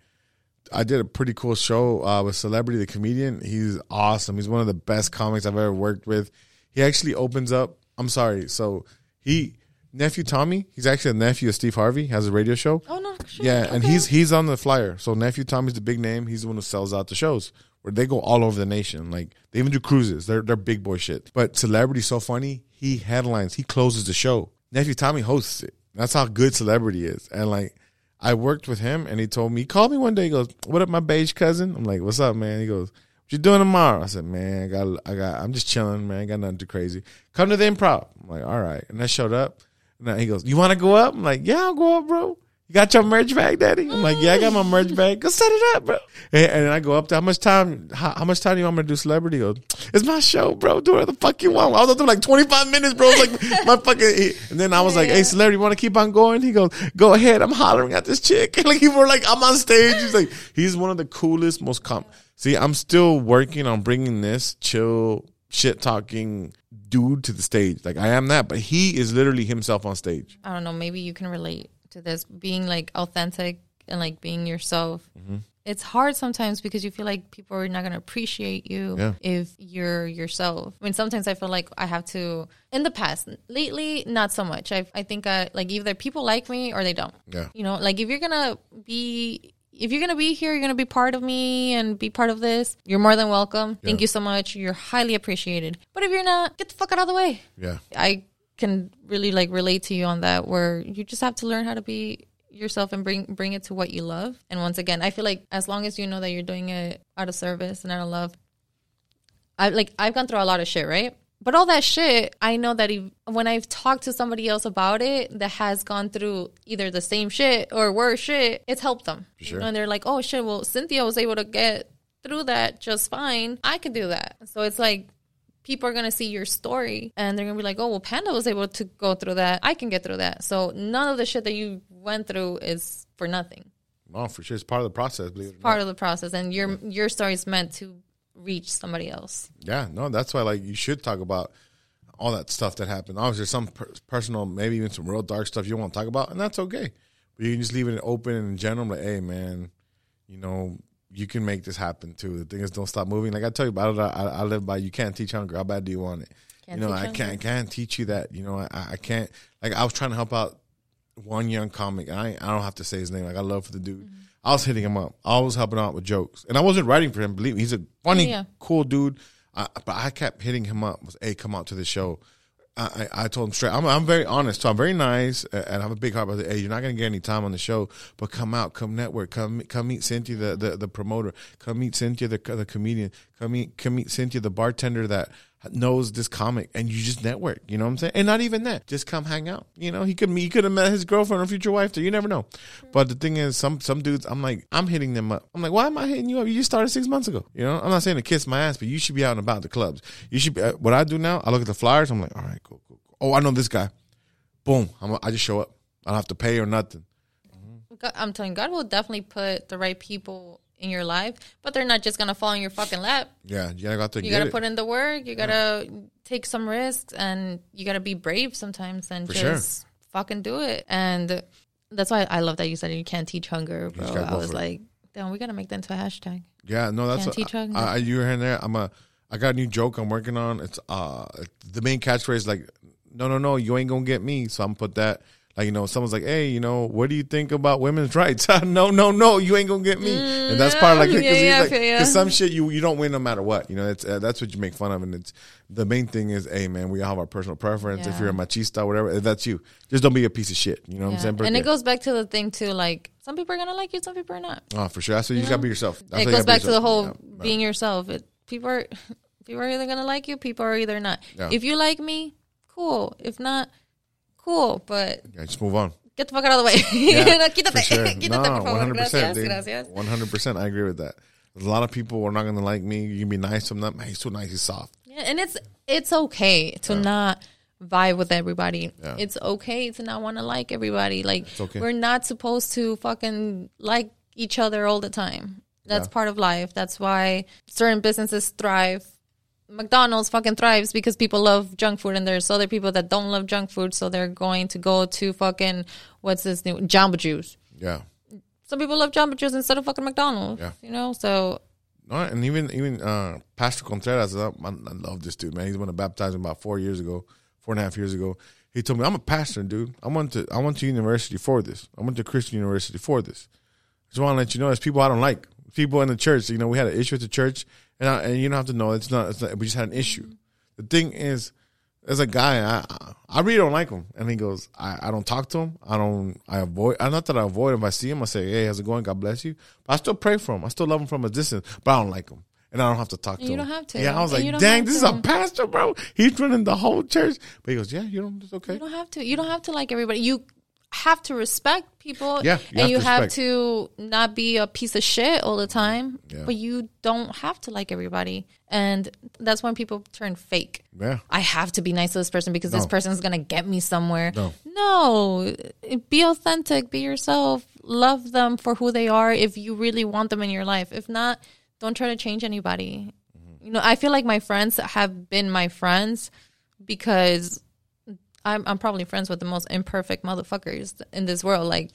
I did a pretty cool show uh, with Celebrity the comedian. He's awesome. He's one of the best comics I've ever worked with. He actually opens up. I'm sorry. So he nephew Tommy. He's actually a nephew of Steve Harvey. Has a radio show. Oh no, sure. Yeah, and he's he's on the flyer. So nephew Tommy's the big name. He's the one who sells out the shows where they go all over the nation. Like they even do cruises. They're they're big boy shit. But celebrity's so funny. He headlines. He closes the show. Nephew Tommy hosts it. That's how good celebrity is. And like I worked with him, and he told me. He called me one day. He goes, "What up, my beige cousin?" I'm like, "What's up, man?" He goes. What you doing tomorrow? I said, man, I got, I got, I'm just chilling, man. I got nothing too crazy. Come to the improv. I'm like, all right. And I showed up. And he goes, you want to go up? I'm like, yeah, I'll go up, bro. You got your merch bag, daddy? I'm like, yeah, I got my merch bag. Go set it up, bro. And, and then I go up to How much time? How, how much time do you want me to do celebrity? He goes, it's my show, bro. Do whatever the fuck you want. I was up there like 25 minutes, bro. It was like my fucking. And then I was like, hey, celebrity, want to keep on going? He goes, go ahead. I'm hollering at this chick. like people were like, I'm on stage. He's like, he's one of the coolest, most com. See, I'm still working on bringing this chill, shit talking dude to the stage. Like I am that, but he is literally himself on stage. I don't know. Maybe you can relate to this being like authentic and like being yourself. Mm-hmm. It's hard sometimes because you feel like people are not going to appreciate you Yeah. if you're yourself. I mean, sometimes I feel like I have to. In the past, lately, not so much. I I think I like either people like me or they don't. Yeah. You know, like if you're gonna be. If you're gonna be here, you're gonna be part of me and be part of this. You're more than welcome. Thank you so much. You're highly appreciated. But if you're not, get the fuck out of the way. Yeah. I can really like relate to you on that where you just have to learn how to be yourself and bring bring it to what you love. And once again, I feel like as long as you know that you're doing it out of service and out of love, I like I've gone through a lot of shit, right? But all that shit, I know that if, when I've talked to somebody else about it that has gone through either the same shit or worse shit, it's helped them. sure. And they're like, oh shit, well, Cynthia was able to get through that just fine. I could do that. So it's like people are going to see your story and they're going to be like, oh, well, Panda was able to go through that. I can get through that. So none of the shit that you went through is for nothing. Oh, for sure. It's part of the process. Believe it or not. Part of the process. And your, your story is meant to reach somebody else. Yeah, no, that's why like you should talk about all that stuff that happened. Obviously, there's some per- personal, maybe even some real dark stuff you want to talk about, and that's okay. But you can just leave it open and in general, like, hey, man, you know, you can make this happen too. The thing is, don't stop moving. Like I tell you about it, I, I live by. You can't teach hunger. How bad do you want it? Can't you know, I hunger. can't can't teach you that. You know, I, I can't. Like I was trying to help out one young comic. And I I don't have to say his name. Like I love for the dude. Mm-hmm. I was hitting him up. I was helping out with jokes, and I wasn't writing for him. Believe me, he's a funny, Yeah. cool dude. I, but I kept hitting him up. Was hey, come out to the show. I, I, told him straight. I'm, I'm very honest. So I'm very nice, and I have a big heart. But hey, you're not gonna get any time on the show, but come out, come network, come come meet Cynthia, the the, the promoter. Come meet Cynthia, the the comedian. Come meet come meet Cynthia, the bartender that knows this comic, and you just network. You know what I'm saying? And not even that, just come hang out. You know, he could meet, he could have met his girlfriend or future wife there. You never know. But the thing is, some some dudes, I'm like, I'm hitting them up. I'm like, why am I hitting you up? You just started six months ago. You know, I'm not saying to kiss my ass, but you should be out and about the clubs. You should be. uh, What I do now, I look at the flyers. I'm like, all right, cool, cool. cool. Oh, I know this guy. Boom, I'm, I just show up. I don't have to pay or nothing. God- I'm telling you, God will definitely put the right people in your life, but they're not just to fall in your fucking lap. Yeah, you gotta go You get got to it. put in the work. You got to take some risks, and you got to be brave sometimes, and For just fucking do it. And that's why I love that you said you can't teach hunger, bro. I was like, damn, we got to make that into a hashtag. Yeah, no, that's Can't what, teach hunger. I, I, you and there. I'm a. I got a new joke I'm working on. It's uh the main catchphrase is like, no, no, no, you ain't gonna get me. So I'm put that Like you know, someone's like, "Hey, you know, what do you think about women's rights?" no, no, no, you ain't gonna get me. and that's part of like Mm, yeah, yeah, because feel some shit you you don't win no matter what. You know, it's uh, that's what you make fun of, and it's the main thing is, hey man, we all have our personal preference. If you're a machista, whatever, if that's you. Just don't be a piece of shit. You know what I'm Yeah. saying? And it goes back to the thing too, like some people are gonna like you, some people are not. Oh, for sure. That's what you, gotta be yourself. That's it goes back to the whole Yeah, yeah. being yourself. It, people are people are either gonna like you, people are either not. Yeah. If you like me, cool. If not, cool. But Yeah, just move on. get the fuck out of the way. Yeah, Quítate. for sure. Quítate, no, por favor. one hundred percent, Gracias, gracias. One hundred percent. I agree with that. A lot of people are not gonna like me. You can be nice to them. Man, he's so nice. He's soft. Yeah, and it's it's okay to not vibe with everybody. Yeah. It's okay to not want to like everybody. Like okay. we're not supposed to fucking like each other all the time. That's Yeah. part of life. That's why certain businesses thrive. McDonald's fucking thrives because people love junk food, and there's other people that don't love junk food, so they're going to go to fucking what's this new Jamba Juice. Yeah. Some people love Jamba Juice instead of fucking McDonald's. Yeah. You know, so No, and even even uh, Pastor Contreras, I, I love this dude, man. He's been baptized about four years ago, four and a half years ago. He told me, "I'm a pastor, dude. I went to I went to university for this. I went to Christian university for this. Just want to let you know, there's people I don't like. People in the church. You know, we had an issue at the church, and I, and you don't have to know. It's not. It's not. We just had an issue. The thing is, there's a guy I I- really don't like him, and he goes, I, I don't talk to him. I don't. I avoid. I not that I avoid him. If I see him, I say, Hey, how's it going? God bless you. But I still pray for him. I still love him from a distance, but I don't like him, and I don't have to talk to you him. don't have to. Yeah, I was And like, dang, this is a pastor, bro. He's running the whole church. But he goes, Yeah, you don't. It's okay. You don't have to. You don't have to like everybody. You have to respect people. Yeah, you and have you to have to not be a piece of shit all the time. Yeah. But you don't have to like everybody, and that's when people turn fake. Yeah. I have to be nice to this person because this No. person's gonna get me somewhere. No. No, be authentic, be yourself, love them for who they are. If you really want them in your life, if not, don't try to change anybody. Mm-hmm. You know, I feel like my friends have been my friends because I'm I'm probably friends with the most imperfect motherfuckers in this world. Like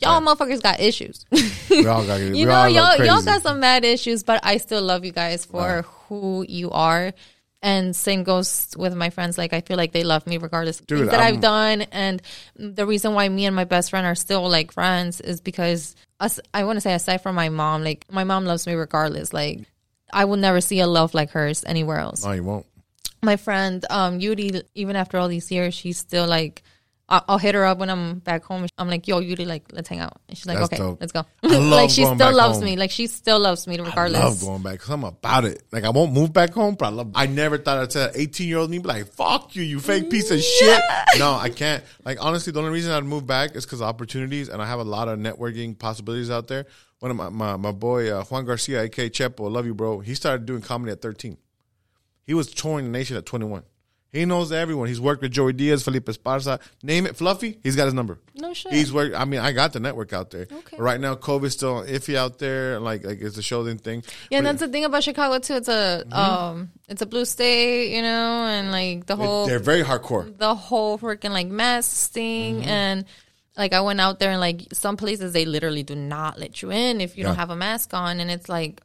y'all motherfuckers got issues. We all got. you know, all y'all y'all got some mad issues, but I still love you guys for who you are. And same goes with my friends. Like I feel like they love me regardless of Dude, things that I'm- I've done. And the reason why me and my best friend are still like friends is because us. I want to say aside from my mom, like my mom loves me regardless. Like I will never see a love like hers anywhere else No, you won't. My friend um Yuri, even after all these years, she's still like, I'll, I'll hit her up when I'm back home. I'm like, yo, Yuri, like, let's hang out. And she's like, That's okay, dope. let's go. I love like, she still loves home. me. Like, she still loves me regardless. I love going back because I'm about it. Like I won't move back home, but I love. I never thought I'd tell 18 year old me be like, "Fuck you, you fake piece of shit." No, I can't. Like honestly, the only reason I'd move back is because of opportunities, and I have a lot of networking possibilities out there. One of my my, my boy uh, Juan Garcia, aka Chepo, love you, bro. He started doing comedy at 13. He was touring the nation at 21. He knows everyone. He's worked with Joey Diaz, Felipe Esparza, name it, Fluffy. He's got his number. No shit. He's worked. I mean, I got the network out there. Okay. But right now, COVID's still iffy out there. Like, like it's a show thing. yeah, and that's the thing about Chicago too. It's a Mm-hmm. um, it's a blue state, you know, and like the whole They're very hardcore. the whole freaking like mask thing Mm-hmm. and like I went out there and like some places they literally do not let you in if you don't have a mask on and it's like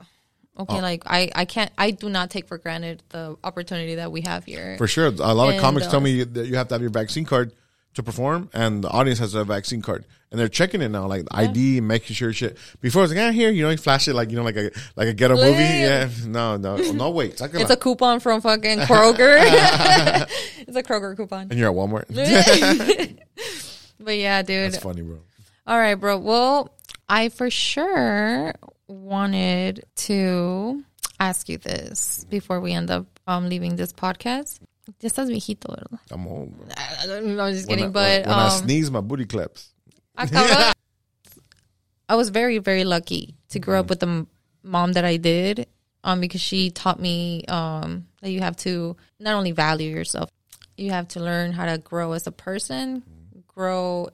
Oh. okay like I I can't I do not take for granted the opportunity that we have here. For sure. A lot of And, comics tell uh, me that you have to have your vaccine card to perform, and the audience has a vaccine card, and they're checking it now, like ID, making sure shit. Before it's like, ah, here, you know, you flash it like you know, like a like a ghetto movie. Yeah. Yeah, no, no, no. Wait. It's a coupon from fucking Kroger. it's a Kroger coupon. and you're at Walmart. But yeah, dude. That's funny, bro. All right, bro. Well, I for sure wanted to ask you this before we end up um, leaving this podcast. Ya estás viejito, ¿verdad? I'm old. Bro. I I'm just When, kidding. I, but when I um, sneeze, my booty claps. I. I was very, very lucky to grow up with the mom that I did um, because she taught me um, that you have to not only value yourself, you have to learn how to grow as a person, grow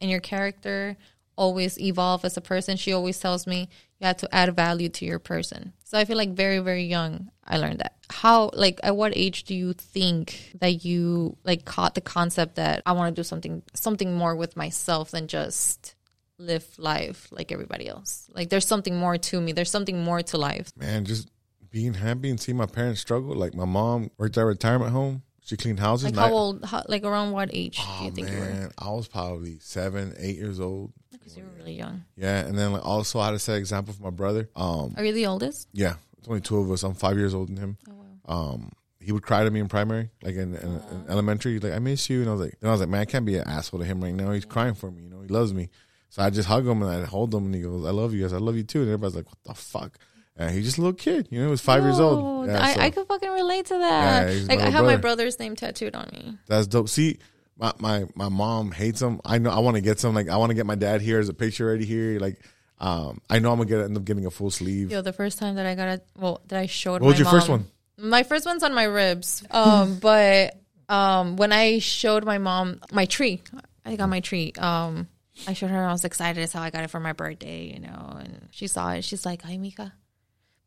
in your character, always evolve as a person. She always tells me you have to add value to your person. So I feel like very, very young, I learned that. How, like, at what age do you think that you like caught the concept that I want to do something, something more with myself than just live life like everybody else? Like, there's something more to me. There's something more to life. Man, just being happy and seeing my parents struggle. Like my mom worked at a retirement home, She cleaned houses. Like how old? How, like around what age do Oh you think you were? man, I was probably seven, eight years old. Because you were really young. Yeah, and then like, also I had to set example for my brother. Um, Are you the oldest? yeah, it's only two of us. I'm five years older than him. Oh wow. Um, he would cry to me in primary, like in, in, in elementary, like I miss you, and I was like, and I was like, man, I can't be an asshole to him right now. He's crying for me, you know, he loves me. So I just hug him and I hold him, and he goes, "I love you guys, I love you too." And everybody's like, "What the fuck?" And he's just a little kid, you know, he was five years Oh, old. Yeah, I, so I could fucking relate to that. Yeah, like I have my brother's name tattooed on me. that's dope. See, my my my mom hates them. I know. I want to get some. Like I want to get my dad here as a picture right here. Like, um, I know I'm gonna get end up getting a full sleeve. Yo, the first time that I got a well, that I showed. What was your first one? My first one's on my ribs. Um, but um, when I showed my mom my tree, I got my tree. Um, I showed her. I was excited as how I got it for my birthday, you know. And she saw it. She's like, "Ay, mija,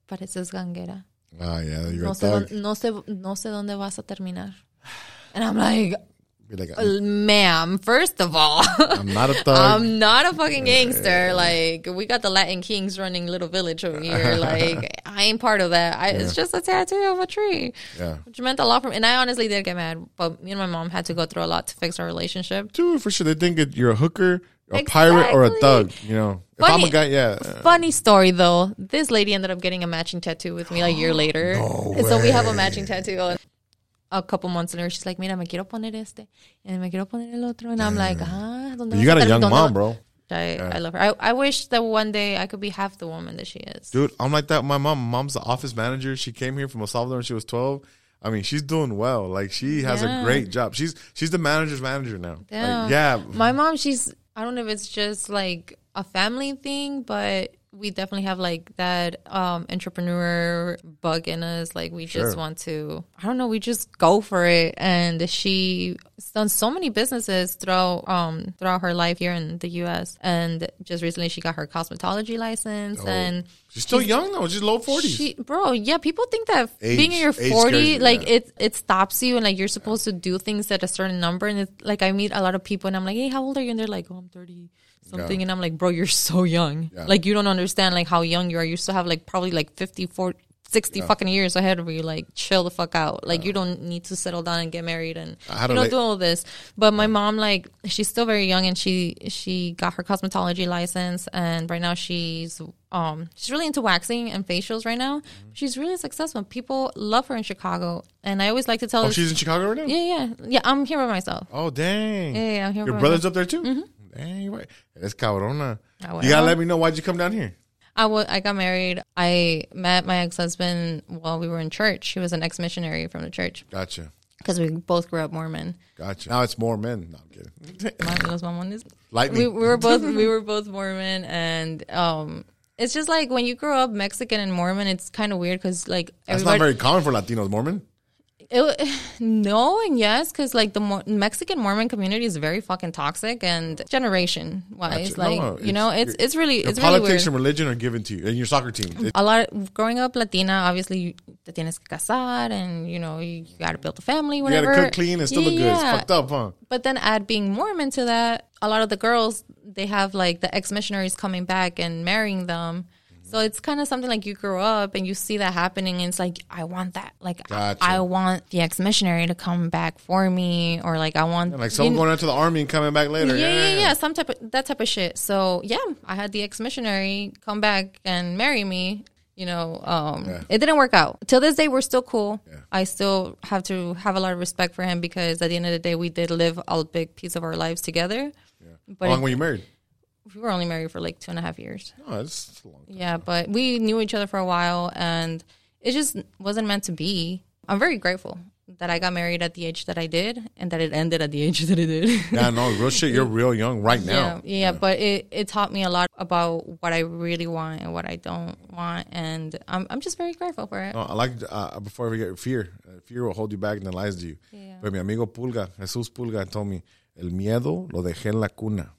pareces ganguera. Ah, yeah, you're No a thug. dónde, no sé, no sé dónde vas a terminar." And I'm like, Be like, "Ma'am, first of all." I'm not a thug. I'm not a fucking gangster. Like we got the Latin Kings running Little Village over here. Like I ain't part of that. I, It's just a tattoo of a tree, yeah, which meant a lot for me. And I honestly did get mad, but me and my mom had to go through a lot to fix our relationship. dude, for sure. They think it, you're a hooker, a pirate, or a thug. You know, if I'm Funny- a guy, yeah. Funny story though, this lady ended up getting a matching tattoo with me a year later. and so we have a matching tattoo. A couple months later, she's like, "Mira, me quiero poner este, and me quiero poner el otro," and I'm like, "Ah, ¿dónde But you got a young dónde mom, va-" bro. I, I love her. I, I wish that one day I could be half the woman that she is. Dude, I'm like that. My mom, mom's the office manager. She came here from El Salvador when she was 12. I mean, she's doing well. Like she has Yeah. a great job. She's she's the manager's manager now. Like, yeah, My mom, she's I don't know if it's just like a family thing, but we definitely have like that um entrepreneur bug in us. Like we just want to I don't know, we just go for it. And she's done so many businesses throughout um throughout her life here in the US. And just recently she got her cosmetology license and she's still young though. She's low 40s. she, bro, yeah, people think that Age- being in your forty, like yeah. it, it stops you, and like you're supposed to do things at a certain number. And it's like I meet a lot of people, and I'm like, hey, how old are you? And they're like, oh, I'm thirty something, Yeah. and I'm like, bro, you're so young. Yeah. Like you don't understand like how young you are. You still have like probably like 50, 40, 60 fucking years ahead of you. Like chill the fuck out. Like you don't need to settle down and get married and you don't late- do all this. But my mom, like, she's still very young, and she she got her cosmetology license, and right now she's um she's really into waxing and facials right now. Mm-hmm. She's really successful. People love her in Chicago, and I always like to tell. oh, this- she's in Chicago right now? yeah, yeah, yeah. I'm here by myself. Oh, dang. Yeah, yeah, I'm here Your brother's up there too? Dang, you're right. It's cabrona. Ah, You gotta let me know why'd you come down here? I I got married. I met my ex husband while we were in church. He was an ex missionary from the church Gotcha. because we both grew up Mormon. Gotcha. Now it's more men. No, I'm kidding. Los mamones. Lightning. we, we were both we were both Mormon, and um, it's just like when you grow up Mexican and Mormon, it's kind of weird because like That's not everybody. very common for Latinos, Mormon. It, no and yes, because like the Mor- Mexican Mormon community is very fucking toxic and generation wise, Gotcha. like No, you know, it's it's really it's really weird. politics and religion are given to you, and your soccer team. It- a lot of, growing up Latina, obviously you te tienes que casar and you know you, got to build a family. Whatever. You gotta cook clean and still look good. It's fucked up, huh? But then add being Mormon to that, a lot of the girls they have like the ex missionaries coming back and marrying them. So it's kind of something like you grow up and you see that happening, and it's like I want that. Like Gotcha. I, I want the ex missionary to come back for me, or like I want Like someone you going out to the army and coming back later. yeah, yeah, yeah, some type of that type of shit. So yeah, I had the ex missionary come back and marry me. You know, um, Yeah. it didn't work out. Till this day, we're still cool. I still have to have a lot of respect for him because at the end of the day, we did live a big piece of our lives together. But How long it- were you married? We were only married for like two and a half years. Oh, that's that's a long. Time. Yeah, but we knew each other for a while, and it just wasn't meant to be. I'm very grateful that I got married at the age that I did, and that it ended at the age that it did. Yeah, no, real shit. You're real young right now. Yeah, yeah, but it, it taught me a lot about what I really want and what I don't want, and I'm I'm just very grateful for it. No, I like uh, before we get fear. Uh, fear will hold you back and then lies to you. Yeah. But mi amigo Pulga, Jesus Pulga, told me el miedo lo dejé en la cuna.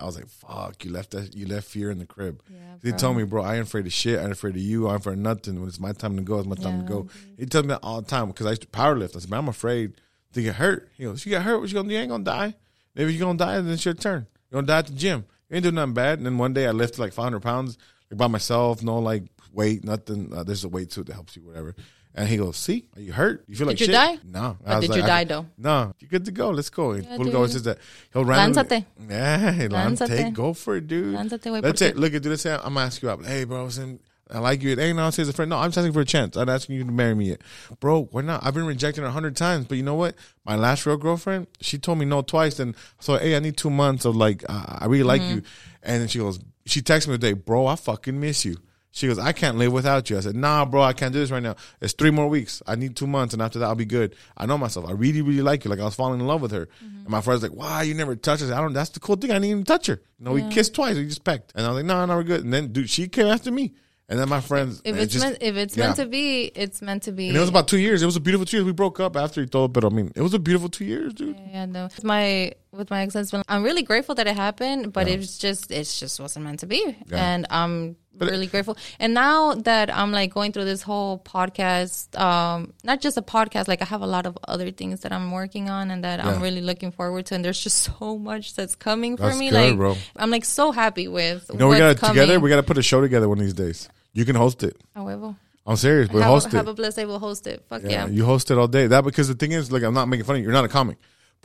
I was like, fuck, you left that, you left fear in the crib. Yeah, he told me, bro, I ain't afraid of shit. I ain't afraid of you. I ain't afraid of nothing. When it's my time to go, it's my time to go. He told me that all the time because I used to powerlift. I said, man, I'm afraid to get hurt. He goes, you get hurt, what you gonna do? You ain't gonna die. Maybe you're gonna die, then it's your turn. You're gonna die at the gym. You ain't doing nothing bad. And then one day I lifted like 500 pounds like by myself, no like weight, nothing. Uh, there's a weight to it that helps you, whatever. And he goes, "See, are you hurt? You feel like did you shit? die? No. Or did you die, though? No, you're good to go. Let's go. And Yeah, Pulga always says that he'll randomly. Yeah, hey, Lánzate. go for it, dude. Lánzate, güey, Let's say, look at say I'm gonna ask you out. Hey, bro, listen, I like you. Hey, no, say as a friend. No, I'm just asking for a chance. I'm asking you to marry me. Yet. Bro, why not? I've been rejected a hundred times, but you know what? My last real girlfriend, she told me no twice. And so, hey, I need two months of like, uh, I really like Mm-hmm. you. And then she goes, she texted me today, bro, I fucking miss you. She goes, I can't live without you. I said, Nah, bro, I can't do this right now. It's three more weeks. I need two months, and after that, I'll be good. I know myself. I really, really like you. Like I was falling in love with her. Mm-hmm. And my friend's like, Why you never touch her? I, said, I don't. That's the cool thing. I didn't even touch her. You know, we kissed twice. We just pecked, and I was like, No, no, we're good. And then, dude, she came after me. And then my friends, If it it's just- meant, if it's yeah. meant to be, it's meant to be. And it was about two years. It was a beautiful two years. We broke up after he told, but I mean, it was a beautiful two years, dude. Yeah, no. With my with my ex husband, I'm really grateful that it happened, but it was just it just wasn't meant to be, and I'm really grateful. And now that I'm like going through this whole podcast, um, not just a podcast, like I have a lot of other things that I'm working on and that Yeah. I'm really looking forward to, and there's just so much that's coming for me. good, like bro. I'm like so happy with. You know, we got together. We got to put a show together one of these days. You can host it. A huevo. I'm serious, but have, host have it. a blessed day. We'll host it. Fuck yeah. Yeah, you host it all day. That because the thing is, like, I'm not making fun of you. You're not a comic,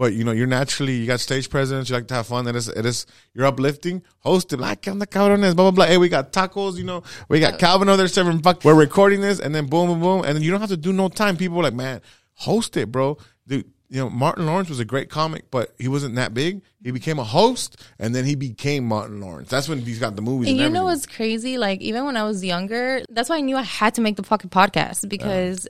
but you know, you're naturally you got stage presence. You like to have fun. It is, it is. You're uplifting. Host it. Like, I'm the cabrones. Blah blah blah. Hey, we got tacos. You know, we got Calvin over there serving. Fuck. We're recording this, and then boom, boom, boom, and then you don't have to do no time. People are like, man, host it, bro. Dude, you know, Martin Lawrence was a great comic, but he wasn't that big. He became a host, and then he became Martin Lawrence. That's when he's got the movies. And And, you know everything. what's crazy? Like even when I was younger, that's why I knew I had to make the fucking podcast because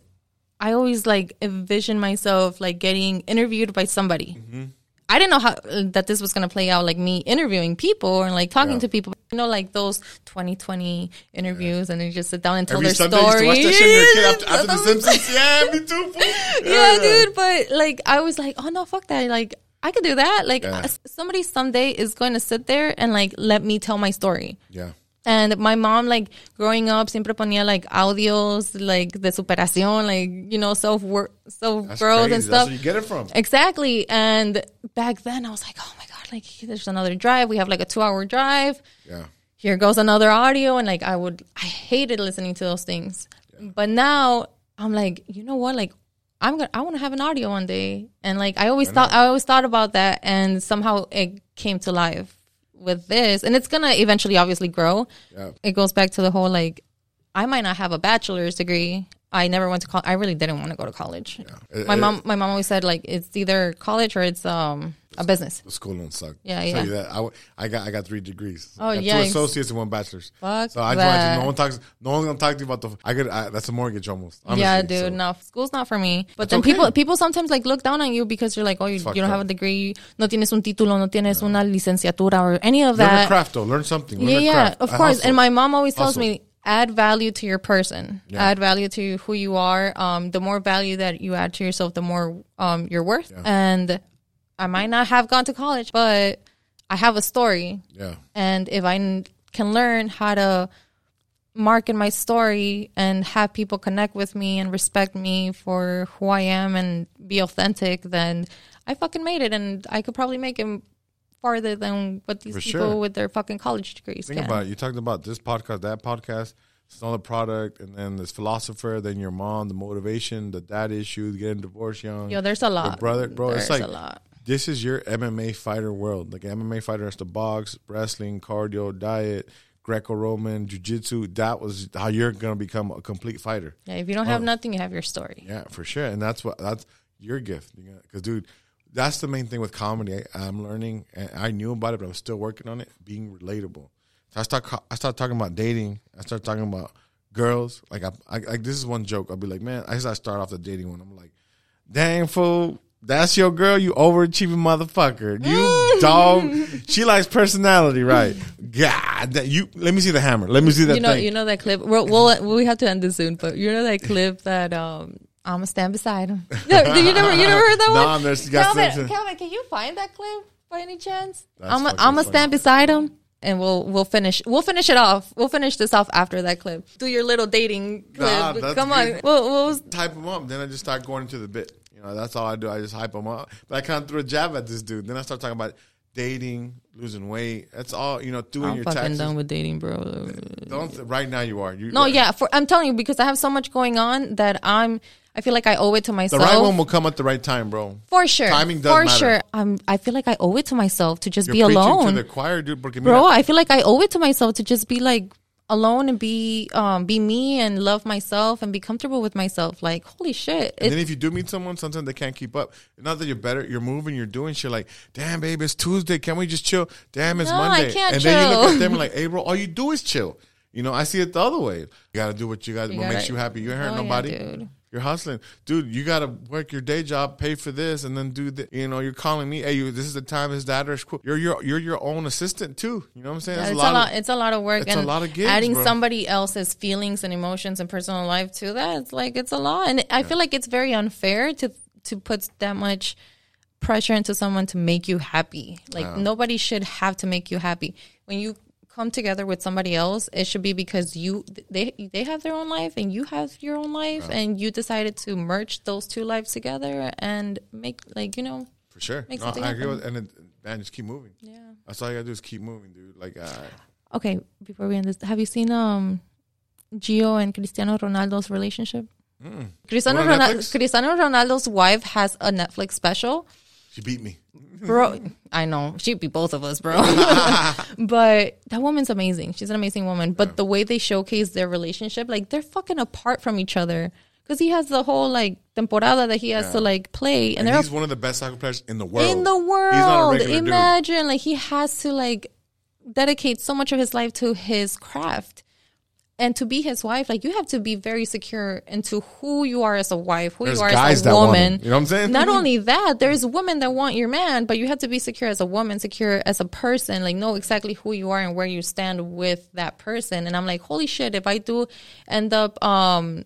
I always like envision myself like getting interviewed by somebody. Mm-hmm. I didn't know how that this was gonna play out, like me interviewing people and like talking to people. You know, like those 2020 interviews, and they just sit down and tell Every their Sunday, you used to story. watch that shit you after, after The Simpsons. Yeah, me too. fool. yeah, dude. But like, I was like, oh no, fuck that. Like, I could do that. Like, Yeah. somebody someday is going to sit there and like let me tell my story. Yeah. And my mom, like growing up, siempre ponía like audios, like de superación, like you know, self work, self That's growth and That's stuff. where you get it from. Exactly. And back then, I was like, oh my god, like there's another drive. We have like a two hour drive. Yeah. Here goes another audio, and like I would, I hated listening to those things. Yeah. But now I'm like, you know what, like. I'm gonna. I want to have an audio one day, and like I always thought. I always thought about that, and somehow it came to life with this, and it's gonna eventually, obviously, grow Yeah. it goes back to the whole like I might not have a bachelor's degree. I never went to college. I really didn't want to go to college. It- My it- mom, my mom always said like it's either college or it's um a business. School don't suck. Yeah, I'll yeah. Tell you that. I, I got I got three degrees. Oh, I got yikes. two associates and one bachelor's. Fuck so I that. no one talks. No one's gonna talk to you about the. I could. I, that's a mortgage almost. honestly. yeah, dude. So, No, school's not for me. But That's then okay. people people sometimes like look down on you because you're like, oh, you, you don't have a degree, no tienes un título, no tienes una licenciatura or any of that. Learn a craft though. Learn something. Learn yeah, yeah, of A course. hustle. And my mom always tells Hustle. me add value to your person, Yeah. add value to who you are. Um, the more value that you add to yourself, the more um you're worth. And I might not have gone to college, but I have a story, Yeah. and if I can learn how to market my story and have people connect with me and respect me for who I am and be authentic, then I fucking made it, and I could probably make it farther than what these For people sure. with their fucking college degrees Think can. about it. You talked about this podcast, that podcast. It's another product, and then this philosopher, then your mom, the motivation, the dad issue, getting divorced young. Yo, there's a lot, brother, bro, There's it's like- a lot. This is your MMA fighter world. Like MMA fighter has to box, wrestling, cardio, diet, Greco-Roman, jiu-jitsu. That was how you're gonna become a complete fighter. Yeah, if you don't have oh. nothing, you have your story. Yeah, for sure. And that's what that's your gift. Because, dude, that's the main thing with comedy. I, I'm learning, and I knew about it, but I'm still working on it. Being relatable. So I start I start talking about dating. I start talking about girls. Like I, I like this is one joke. I'll be like, man, I just I start off the dating one. I'm like, dang fool. That's your girl, you overachieving motherfucker. You dog. She likes personality, right? God, that you. Let me see the hammer. Let me see that You know, thing. you know that clip. We'll, we'll we have to end this soon, but you know that clip that um I'm gonna stand beside him. No, did you never you never heard that No, one? there's- you got Calvin. Calvin, can you find that clip by any chance? That's I'm fucking I'm gonna stand beside him. And we'll we'll finish we'll finish it off. We'll finish this off after that clip. Do your little dating clip. Nah, Come good. on. We'll, we'll, hype him up. Then I just start going into the bit. You know, that's all I do. I just hype them up. But I kind of threw a jab at this dude. Then I start talking about dating, losing weight. That's all you know. Doing I'm your fucking taxes. done with dating, bro. Don't right now you are. You, No, yeah, for I'm telling you because I have so much going on that I'm. I feel like I owe it to myself. The right one will come at the right time, bro. for sure. Timing does for matter. sure. I'm. I feel like I owe it to myself to just You're be alone, to the choir, dude. Bro. I feel like I owe it to myself to just be like alone and be um be me and love myself and be comfortable with myself. Like holy shit, And then if you do meet someone, sometimes they can't keep up. Not that you're better, you're moving, you're doing shit. Like, damn, babe, it's Tuesday. Can we just chill? Damn, it's No, I Monday. can't and then you look at them and like, hey, bro, all you do is chill. You know, I see it the other way. You gotta do what you got. What makes gotta- you happy. You ain't hurt Oh, yeah, nobody. dude. You're hustling, dude. You gotta work your day job, pay for this, and then do the. You know, you're calling me. Hey, you. This is the time. This is the. Cool. You're your you're your own assistant too. You know what I'm saying? Yeah, it's a lot. of- it's a lot of work it's a lot of gigs, adding bro. somebody else's feelings and emotions and personal life to that. It's like it's a lot, and I feel like it's very unfair to to put that much pressure into someone to make you happy. Like nobody should have to make you happy. When you come together with somebody else, it should be because you they they have their own life and you have your own life, and you decided to merge those two lives together and make like you know. for sure. Makes No, something I agree happen. with, and it, man, just keep moving. Yeah. That's all you gotta do is keep moving, dude. Like, uh, Okay, before we end this, have you seen um Gio and Cristiano Ronaldo's relationship? Cristiano, One Ronaldo, Cristiano Ronaldo's wife has a Netflix special. she beat me. Bro, I know. She'd be both of us, bro. but that woman's amazing. She's an amazing woman. But the way they showcase their relationship, like they're fucking apart from each other. Because he has the whole like temporada that he has to like play. And, And he's one of the best soccer players in the world. in the He's not a world. regular dude. Imagine like he has to like dedicate so much of his life to his craft. And to be his wife, like you have to be very secure into who you are as a wife, who There's you are as a woman. You know what I'm saying? Not only that, there's women that want your man, but you have to be secure as a woman, secure as a person, like know exactly who you are and where you stand with that person. And I'm like, holy shit, if I do end up um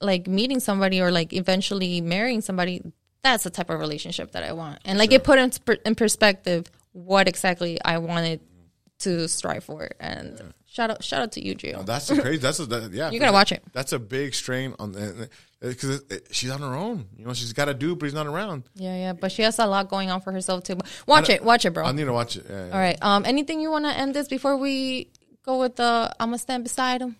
like meeting somebody or like eventually marrying somebody, that's the type of relationship that I want. And like it put in, in perspective what exactly I wanted to strive for. And shout out, shout out to you, Gio. That's crazy. That's a that, yeah. You gotta watch it. That's a big strain on because she's on her own. You know, she's got to do, but he's not around. Yeah, yeah, but she has a lot going on for herself too. But watch it, watch it, bro. I need to watch it. Yeah, yeah. All right. Um, anything you want to end this before we go with the? I'm gonna stand beside him.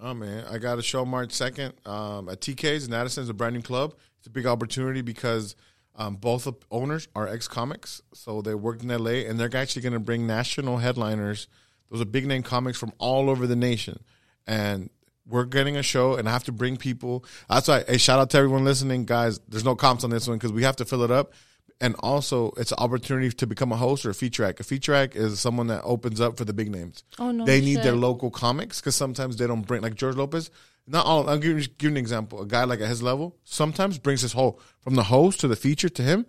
No man, I got a show March second um, at TK's in Addison. It's a brand new club. It's a big opportunity because um, both of owners are ex comics, so they worked in LA, and they're actually going to bring national headliners. Those are big name comics from all over the nation, and we're getting a show, and I have to bring people. That's why. Hey, shout out to everyone listening, guys. There's no comps on this one because we have to fill it up. And also, it's an opportunity to become a host or a feature act. A feature act is someone that opens up for the big names. Oh, no They need their local comics because sometimes they don't bring like George Lopez. Not all. I'll give you, give you an example. A guy like at his level sometimes brings his whole from the host to the feature to him.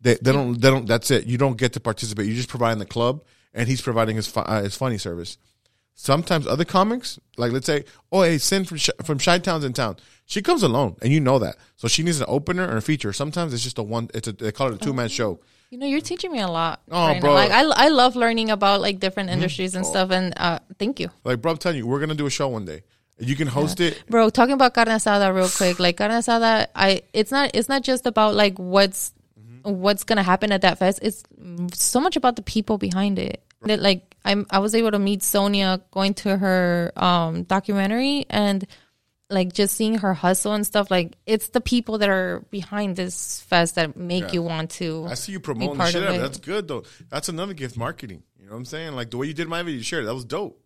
They they don't they don't. That's it. You don't get to participate. You're just providing the club, and he's providing his fu- uh, his funny service. Sometimes other comics, like let's say, oh hey, Sin from Sh- from Chi-Town's in town. She comes alone, and you know that. So she needs an opener or a feature. Sometimes it's just a one. It's a they call it a two man show. You know, you're teaching me a lot. Oh, right now. bro. Like I, I love learning about like different industries and stuff. And uh, thank you, Like bro, I'm telling you, we're gonna do a show one day. You can host it. bro. Talking about carne asada real quick. Like carne asada, I it's not it's not just about like what's what's gonna happen at that fest. It's so much about the people behind it. That like I'm I was able to meet Sonia going to her um documentary and like just seeing her hustle and stuff like it's the people that are behind this fest that make Yeah. you want to I see you promoting the shit out of it. it. That's good though. That's another gift marketing. You know what I'm saying? Like the way you did my video, you shared. That was dope.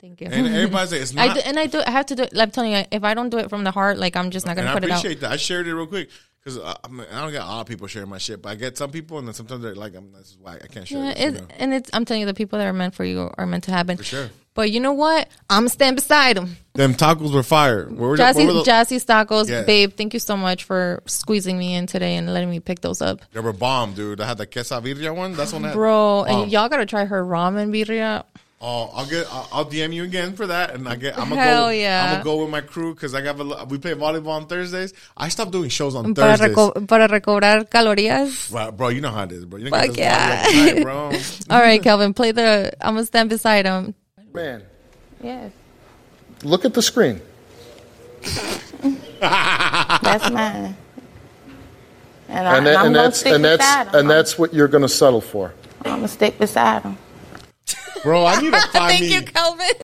Thank you. And everybody's like, it's I not. do, and I do. I have to do. it. I'm telling you, if I don't do it from the heart, like I'm just not gonna I put it out. I appreciate that. I shared it real quick because I, I, mean, I don't get a lot of people sharing my shit, but I get some people, and then sometimes they're like, I'm, "This is why I can't share Yeah, this." you know? and it's. I'm telling you, the people that are meant for you are meant to happen. For sure. But you know what? I'm stand beside them. Them tacos were fire. Where were, Jazzy, the- Tacos, Yeah. babe. Thank you so much for squeezing me in today and letting me pick those up, they were bomb, dude. I had the quesadilla one. That's one that. bro. bomb. And y'all gotta try her ramen birria. Oh, I'll get. I'll, I'll DM you again for that, and I get. I'm gonna Hell go. yeah. I'm gonna go with my crew because I got. A, we play volleyball on Thursdays. I stopped doing shows on Para, Thursdays. reco- para recobrar calorías. Bro, bro, you know how it is, bro. You Fuck this yeah. body every night, bro. All right, Kelvin, play the. I'm gonna stand beside him. Man, Yes, look at the screen. That's mine. And, I, And, and that, I'm and gonna that's stick and beside that's him. and that's what you're going to settle for. I'm gonna stick beside him. Bro, I need to find Thank me. you, Kelvin.